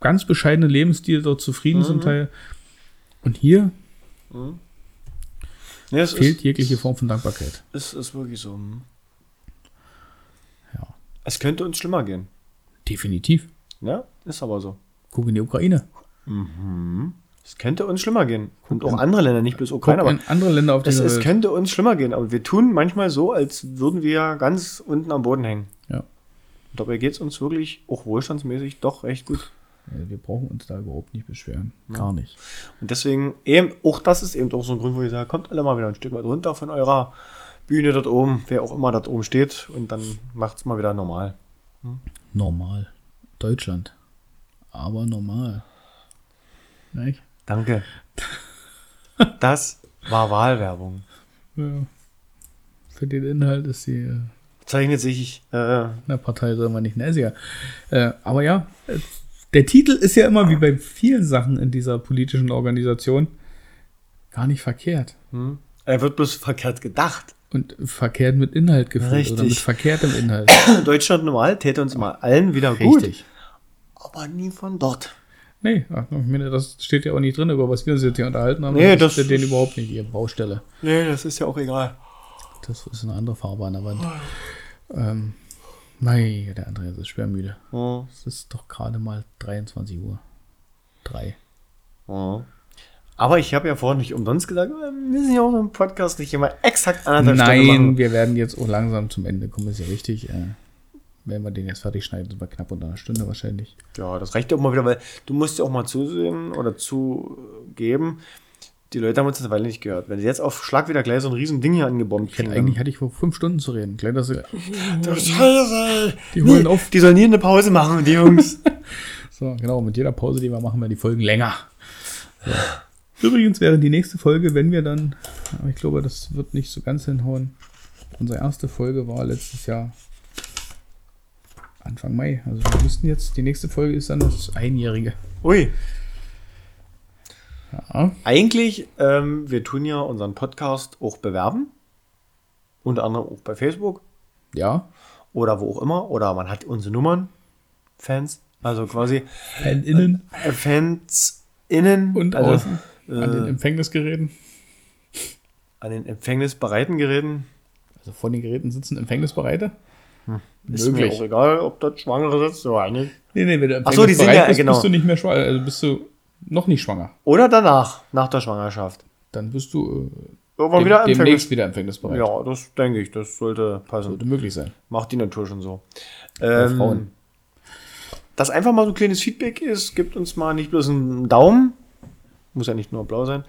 ganz bescheidenen Lebensstil dort zufrieden Mhm. zum Teil. Und hier Nee, es fehlt ist, jegliche Form von Dankbarkeit. ist, ist wirklich so. hm. Ja. Es könnte uns schlimmer gehen. Definitiv. Ja, ist aber so. Guck in die Ukraine. Es könnte uns schlimmer gehen. Und auch andere Länder, nicht bloß Ukraine, aber andere Länder auf es, dieser es Welt. könnte uns schlimmer gehen. Aber wir tun manchmal so, als würden wir ganz unten am Boden hängen. Ja. Und dabei geht es uns wirklich, auch wohlstandsmäßig, doch recht gut. Ja, Wir brauchen uns da überhaupt nicht beschweren. Gar nicht. Und deswegen, eben, auch das ist eben auch so ein Grund, wo ich sage, kommt alle mal wieder ein Stück weit runter von eurer Bühne dort oben, wer auch immer dort oben steht, und dann macht es mal wieder normal. Normal. Deutschland. Aber normal. Nicht? Danke. Das war Wahlwerbung. Ja. Für den Inhalt ist die äh, Zeichnet sich, äh, eine Partei soll man nicht näsiger. Äh, aber ja, äh, der Titel ist ja immer wie bei vielen Sachen in dieser politischen Organisation gar nicht verkehrt. hm, er wird bloß verkehrt gedacht. Und verkehrt mit Inhalt gefüllt oder Richtig. mit verkehrtem Inhalt. Deutschland normal täte uns immer allen wieder gut, Richtig. aber nie von dort. Nee, ach, ich meine, das steht ja auch nicht drin, über was wir uns jetzt hier unterhalten haben. Nee, das das ist denen überhaupt nicht, ihre Baustelle. Nee, das ist ja auch egal. Das ist eine andere Farbe an der Wand. Ähm, nein, der Andreas ist schwer müde. Hm, Es ist doch gerade mal 23 Uhr. Drei. hm. Aber ich habe ja vorhin nicht umsonst gesagt, wir sind ja auch ein Podcast, nicht immer exakt anderthalb Stunden Nein, machen. wir werden jetzt auch langsam zum Ende kommen, ist ja richtig. Äh, wenn wir den jetzt fertig schneiden, sind wir knapp unter einer Stunde wahrscheinlich. Ja, das reicht ja auch mal wieder, weil du musst ja auch mal zusehen oder zugeben, die Leute haben uns eine Weile nicht gehört. Wenn sie jetzt auf Schlag wieder gleich so ein riesen Ding hier angebombt Ich hätte, kriegen, eigentlich hatte ich vor fünf Stunden zu reden. Gleich, dass sie, Scheiße, die holen auf. die sollen hier eine Pause machen, die Jungs. So, genau, mit jeder Pause, die wir machen, wir die Folgen länger. So. Übrigens wäre die nächste Folge, wenn wir dann, aber ich glaube, das wird nicht so ganz hinhauen. Unsere erste Folge war letztes Jahr Anfang Mai. Also wir müssten jetzt, die nächste Folge ist dann das Einjährige. Ui, Ja. eigentlich, ähm, wir tun ja unseren Podcast auch bewerben. Unter anderem auch bei Facebook Ja. oder wo auch immer. Oder man hat unsere Nummern, Fans. Also quasi FanInnen äh, Fans innen und also, außen an den äh, Empfängnisgeräten. an den empfängnisbereiten Geräten. Also von den Geräten sitzen Empfängnisbereite. Ist mir auch egal, ob dort Schwangere sitzt oder nicht. Nee, nee, wenn du Ach so, die sind ja- bist, genau. bist du nicht mehr schwanger, also bist du noch nicht schwanger. Oder danach, nach der Schwangerschaft. Dann bist du Irgendwann äh, wieder dem, demnächst wieder empfängnisbereit. Ja, das denke ich, das sollte passen. Sollte möglich sein. Macht die Natur schon so. Ähm, Frauen. Das einfach mal so ein kleines Feedback ist, gibt uns mal nicht bloß einen Daumen, muss ja nicht nur blau sein.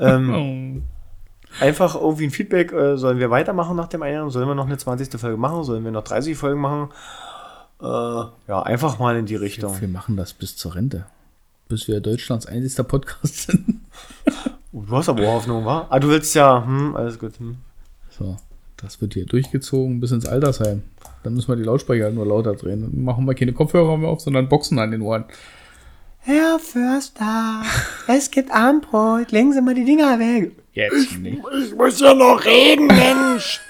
Ähm. einfach irgendwie ein Feedback, äh, sollen wir weitermachen nach dem Einjahr? Sollen wir noch eine 20. Folge machen? Sollen wir noch 30 Folgen machen? Äh, ja, einfach mal in die Richtung. Wir machen das bis zur Rente. Bis wir Deutschlands einzigster Podcast sind. Du hast aber Hoffnung, wa? Ah, du willst ja, hm, alles gut. Hm. So, das wird hier durchgezogen bis ins Altersheim. Dann müssen wir die Lautsprecher halt nur lauter drehen. Dann machen wir keine Kopfhörer mehr auf, sondern Boxen an den Ohren. Herr Förster, es gibt Armbrot, legen Sie mal die Dinger weg. Jetzt nicht. Ich muss ja noch reden, Mensch.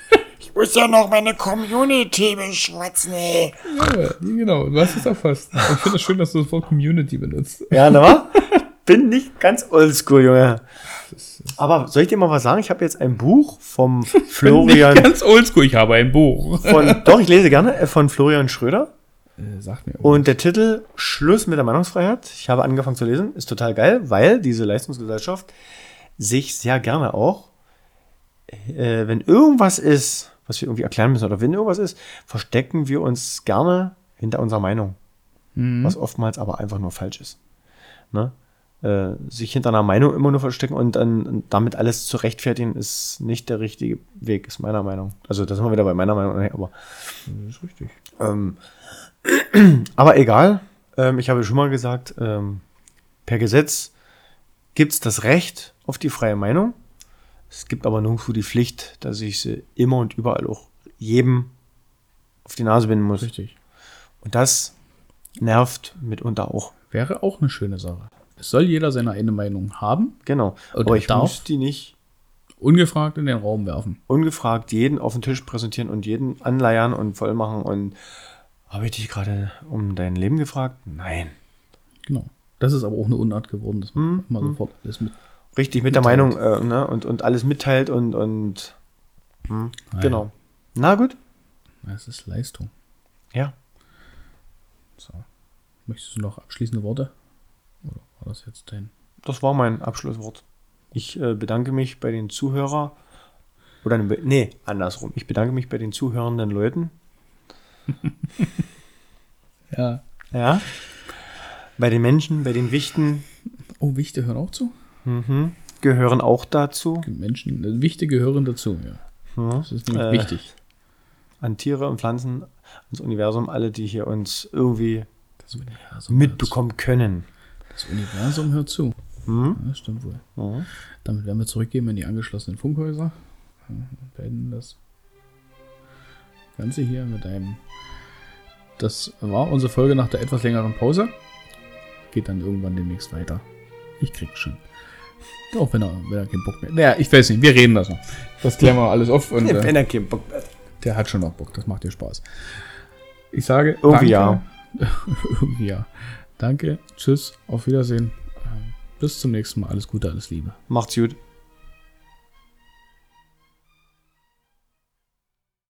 Ich muss ja noch meine Community beschwatzen, ey. Ja, genau, du hast es erfasst. Ich finde es schön, dass du das Wort Community benutzt. Ja, ne, wa? Bin nicht ganz oldschool, Junge. Aber soll ich dir mal was sagen? Ich habe jetzt ein Buch vom Florian, Nicht ganz oldschool, ich habe ein Buch. von, doch, ich lese gerne, äh, von Florian Schröder. Äh, sag mir. Und der Titel Schluss mit der Meinungsfreiheit. Ich habe angefangen zu lesen. Ist total geil, weil diese Leistungsgesellschaft sich sehr gerne auch, äh, wenn irgendwas ist, was wir irgendwie erklären müssen, oder wenn irgendwas ist, verstecken wir uns gerne hinter unserer Meinung. Was oftmals aber einfach nur falsch ist. Ne? Äh, sich hinter einer Meinung immer nur verstecken und dann und damit alles zu rechtfertigen, ist nicht der richtige Weg, ist meiner Meinung. Also, das sind wir wieder bei meiner Meinung, aber Das ist richtig. ähm, aber egal, ähm, ich habe schon mal gesagt, ähm, per Gesetz gibt es das Recht auf die freie Meinung. Es gibt aber nirgendwo die Pflicht, dass ich sie immer und überall auch jedem auf die Nase binden muss. Richtig. Und das nervt mitunter auch. Wäre auch eine schöne Sache. Es soll jeder seine eigene Meinung haben. Genau. Aber ich darf. muss die nicht Ungefragt in den Raum werfen. ungefragt jeden auf den Tisch präsentieren und jeden anleiern und voll machen. Und habe ich dich gerade um dein Leben gefragt? Nein. Genau. Das ist aber auch eine Unart geworden, dass man immer sofort alles mit. Richtig, mit der Meinung äh, ne? und, und alles mitteilt und, und hm, genau. Na gut. Das ist Leistung. Ja. So. Möchtest du noch abschließende Worte? Oder war das jetzt dein? Das war mein Abschlusswort. Ich äh, bedanke mich bei den Zuhörer. Oder ne, nee, andersrum. Ich bedanke mich bei den zuhörenden Leuten. Ja. Ja. Bei den Menschen, bei den Wichten Oh, Wichte hören auch zu? Mhm, gehören auch dazu. Die Menschen, äh, Wichte gehören dazu, ja. Das ist nämlich Äh, wichtig. An Tiere und Pflanzen, ans Universum, alle, die hier uns irgendwie mitbekommen können. Das Universum hört zu. Mhm. Ja, das stimmt wohl. Mhm. Damit werden wir zurückgehen in die angeschlossenen Funkhäuser. Beenden das Ganze hier mit einem. Das war unsere Folge nach der etwas längeren Pause. Geht dann irgendwann demnächst weiter. Ich krieg's schon. Auch wenn er, wenn er keinen Bock mehr. Naja, ich weiß nicht, wir reden das noch. Das klären wir alles auf und äh, Wenn er keinen Bock hat. der hat schon noch Bock. Das macht dir Spaß. Ich sage. Irgendwie danke. Irgendwie ja. Danke, tschüss, auf Wiedersehen. Ähm, Bis zum nächsten Mal. Alles Gute, alles Liebe. Macht's gut.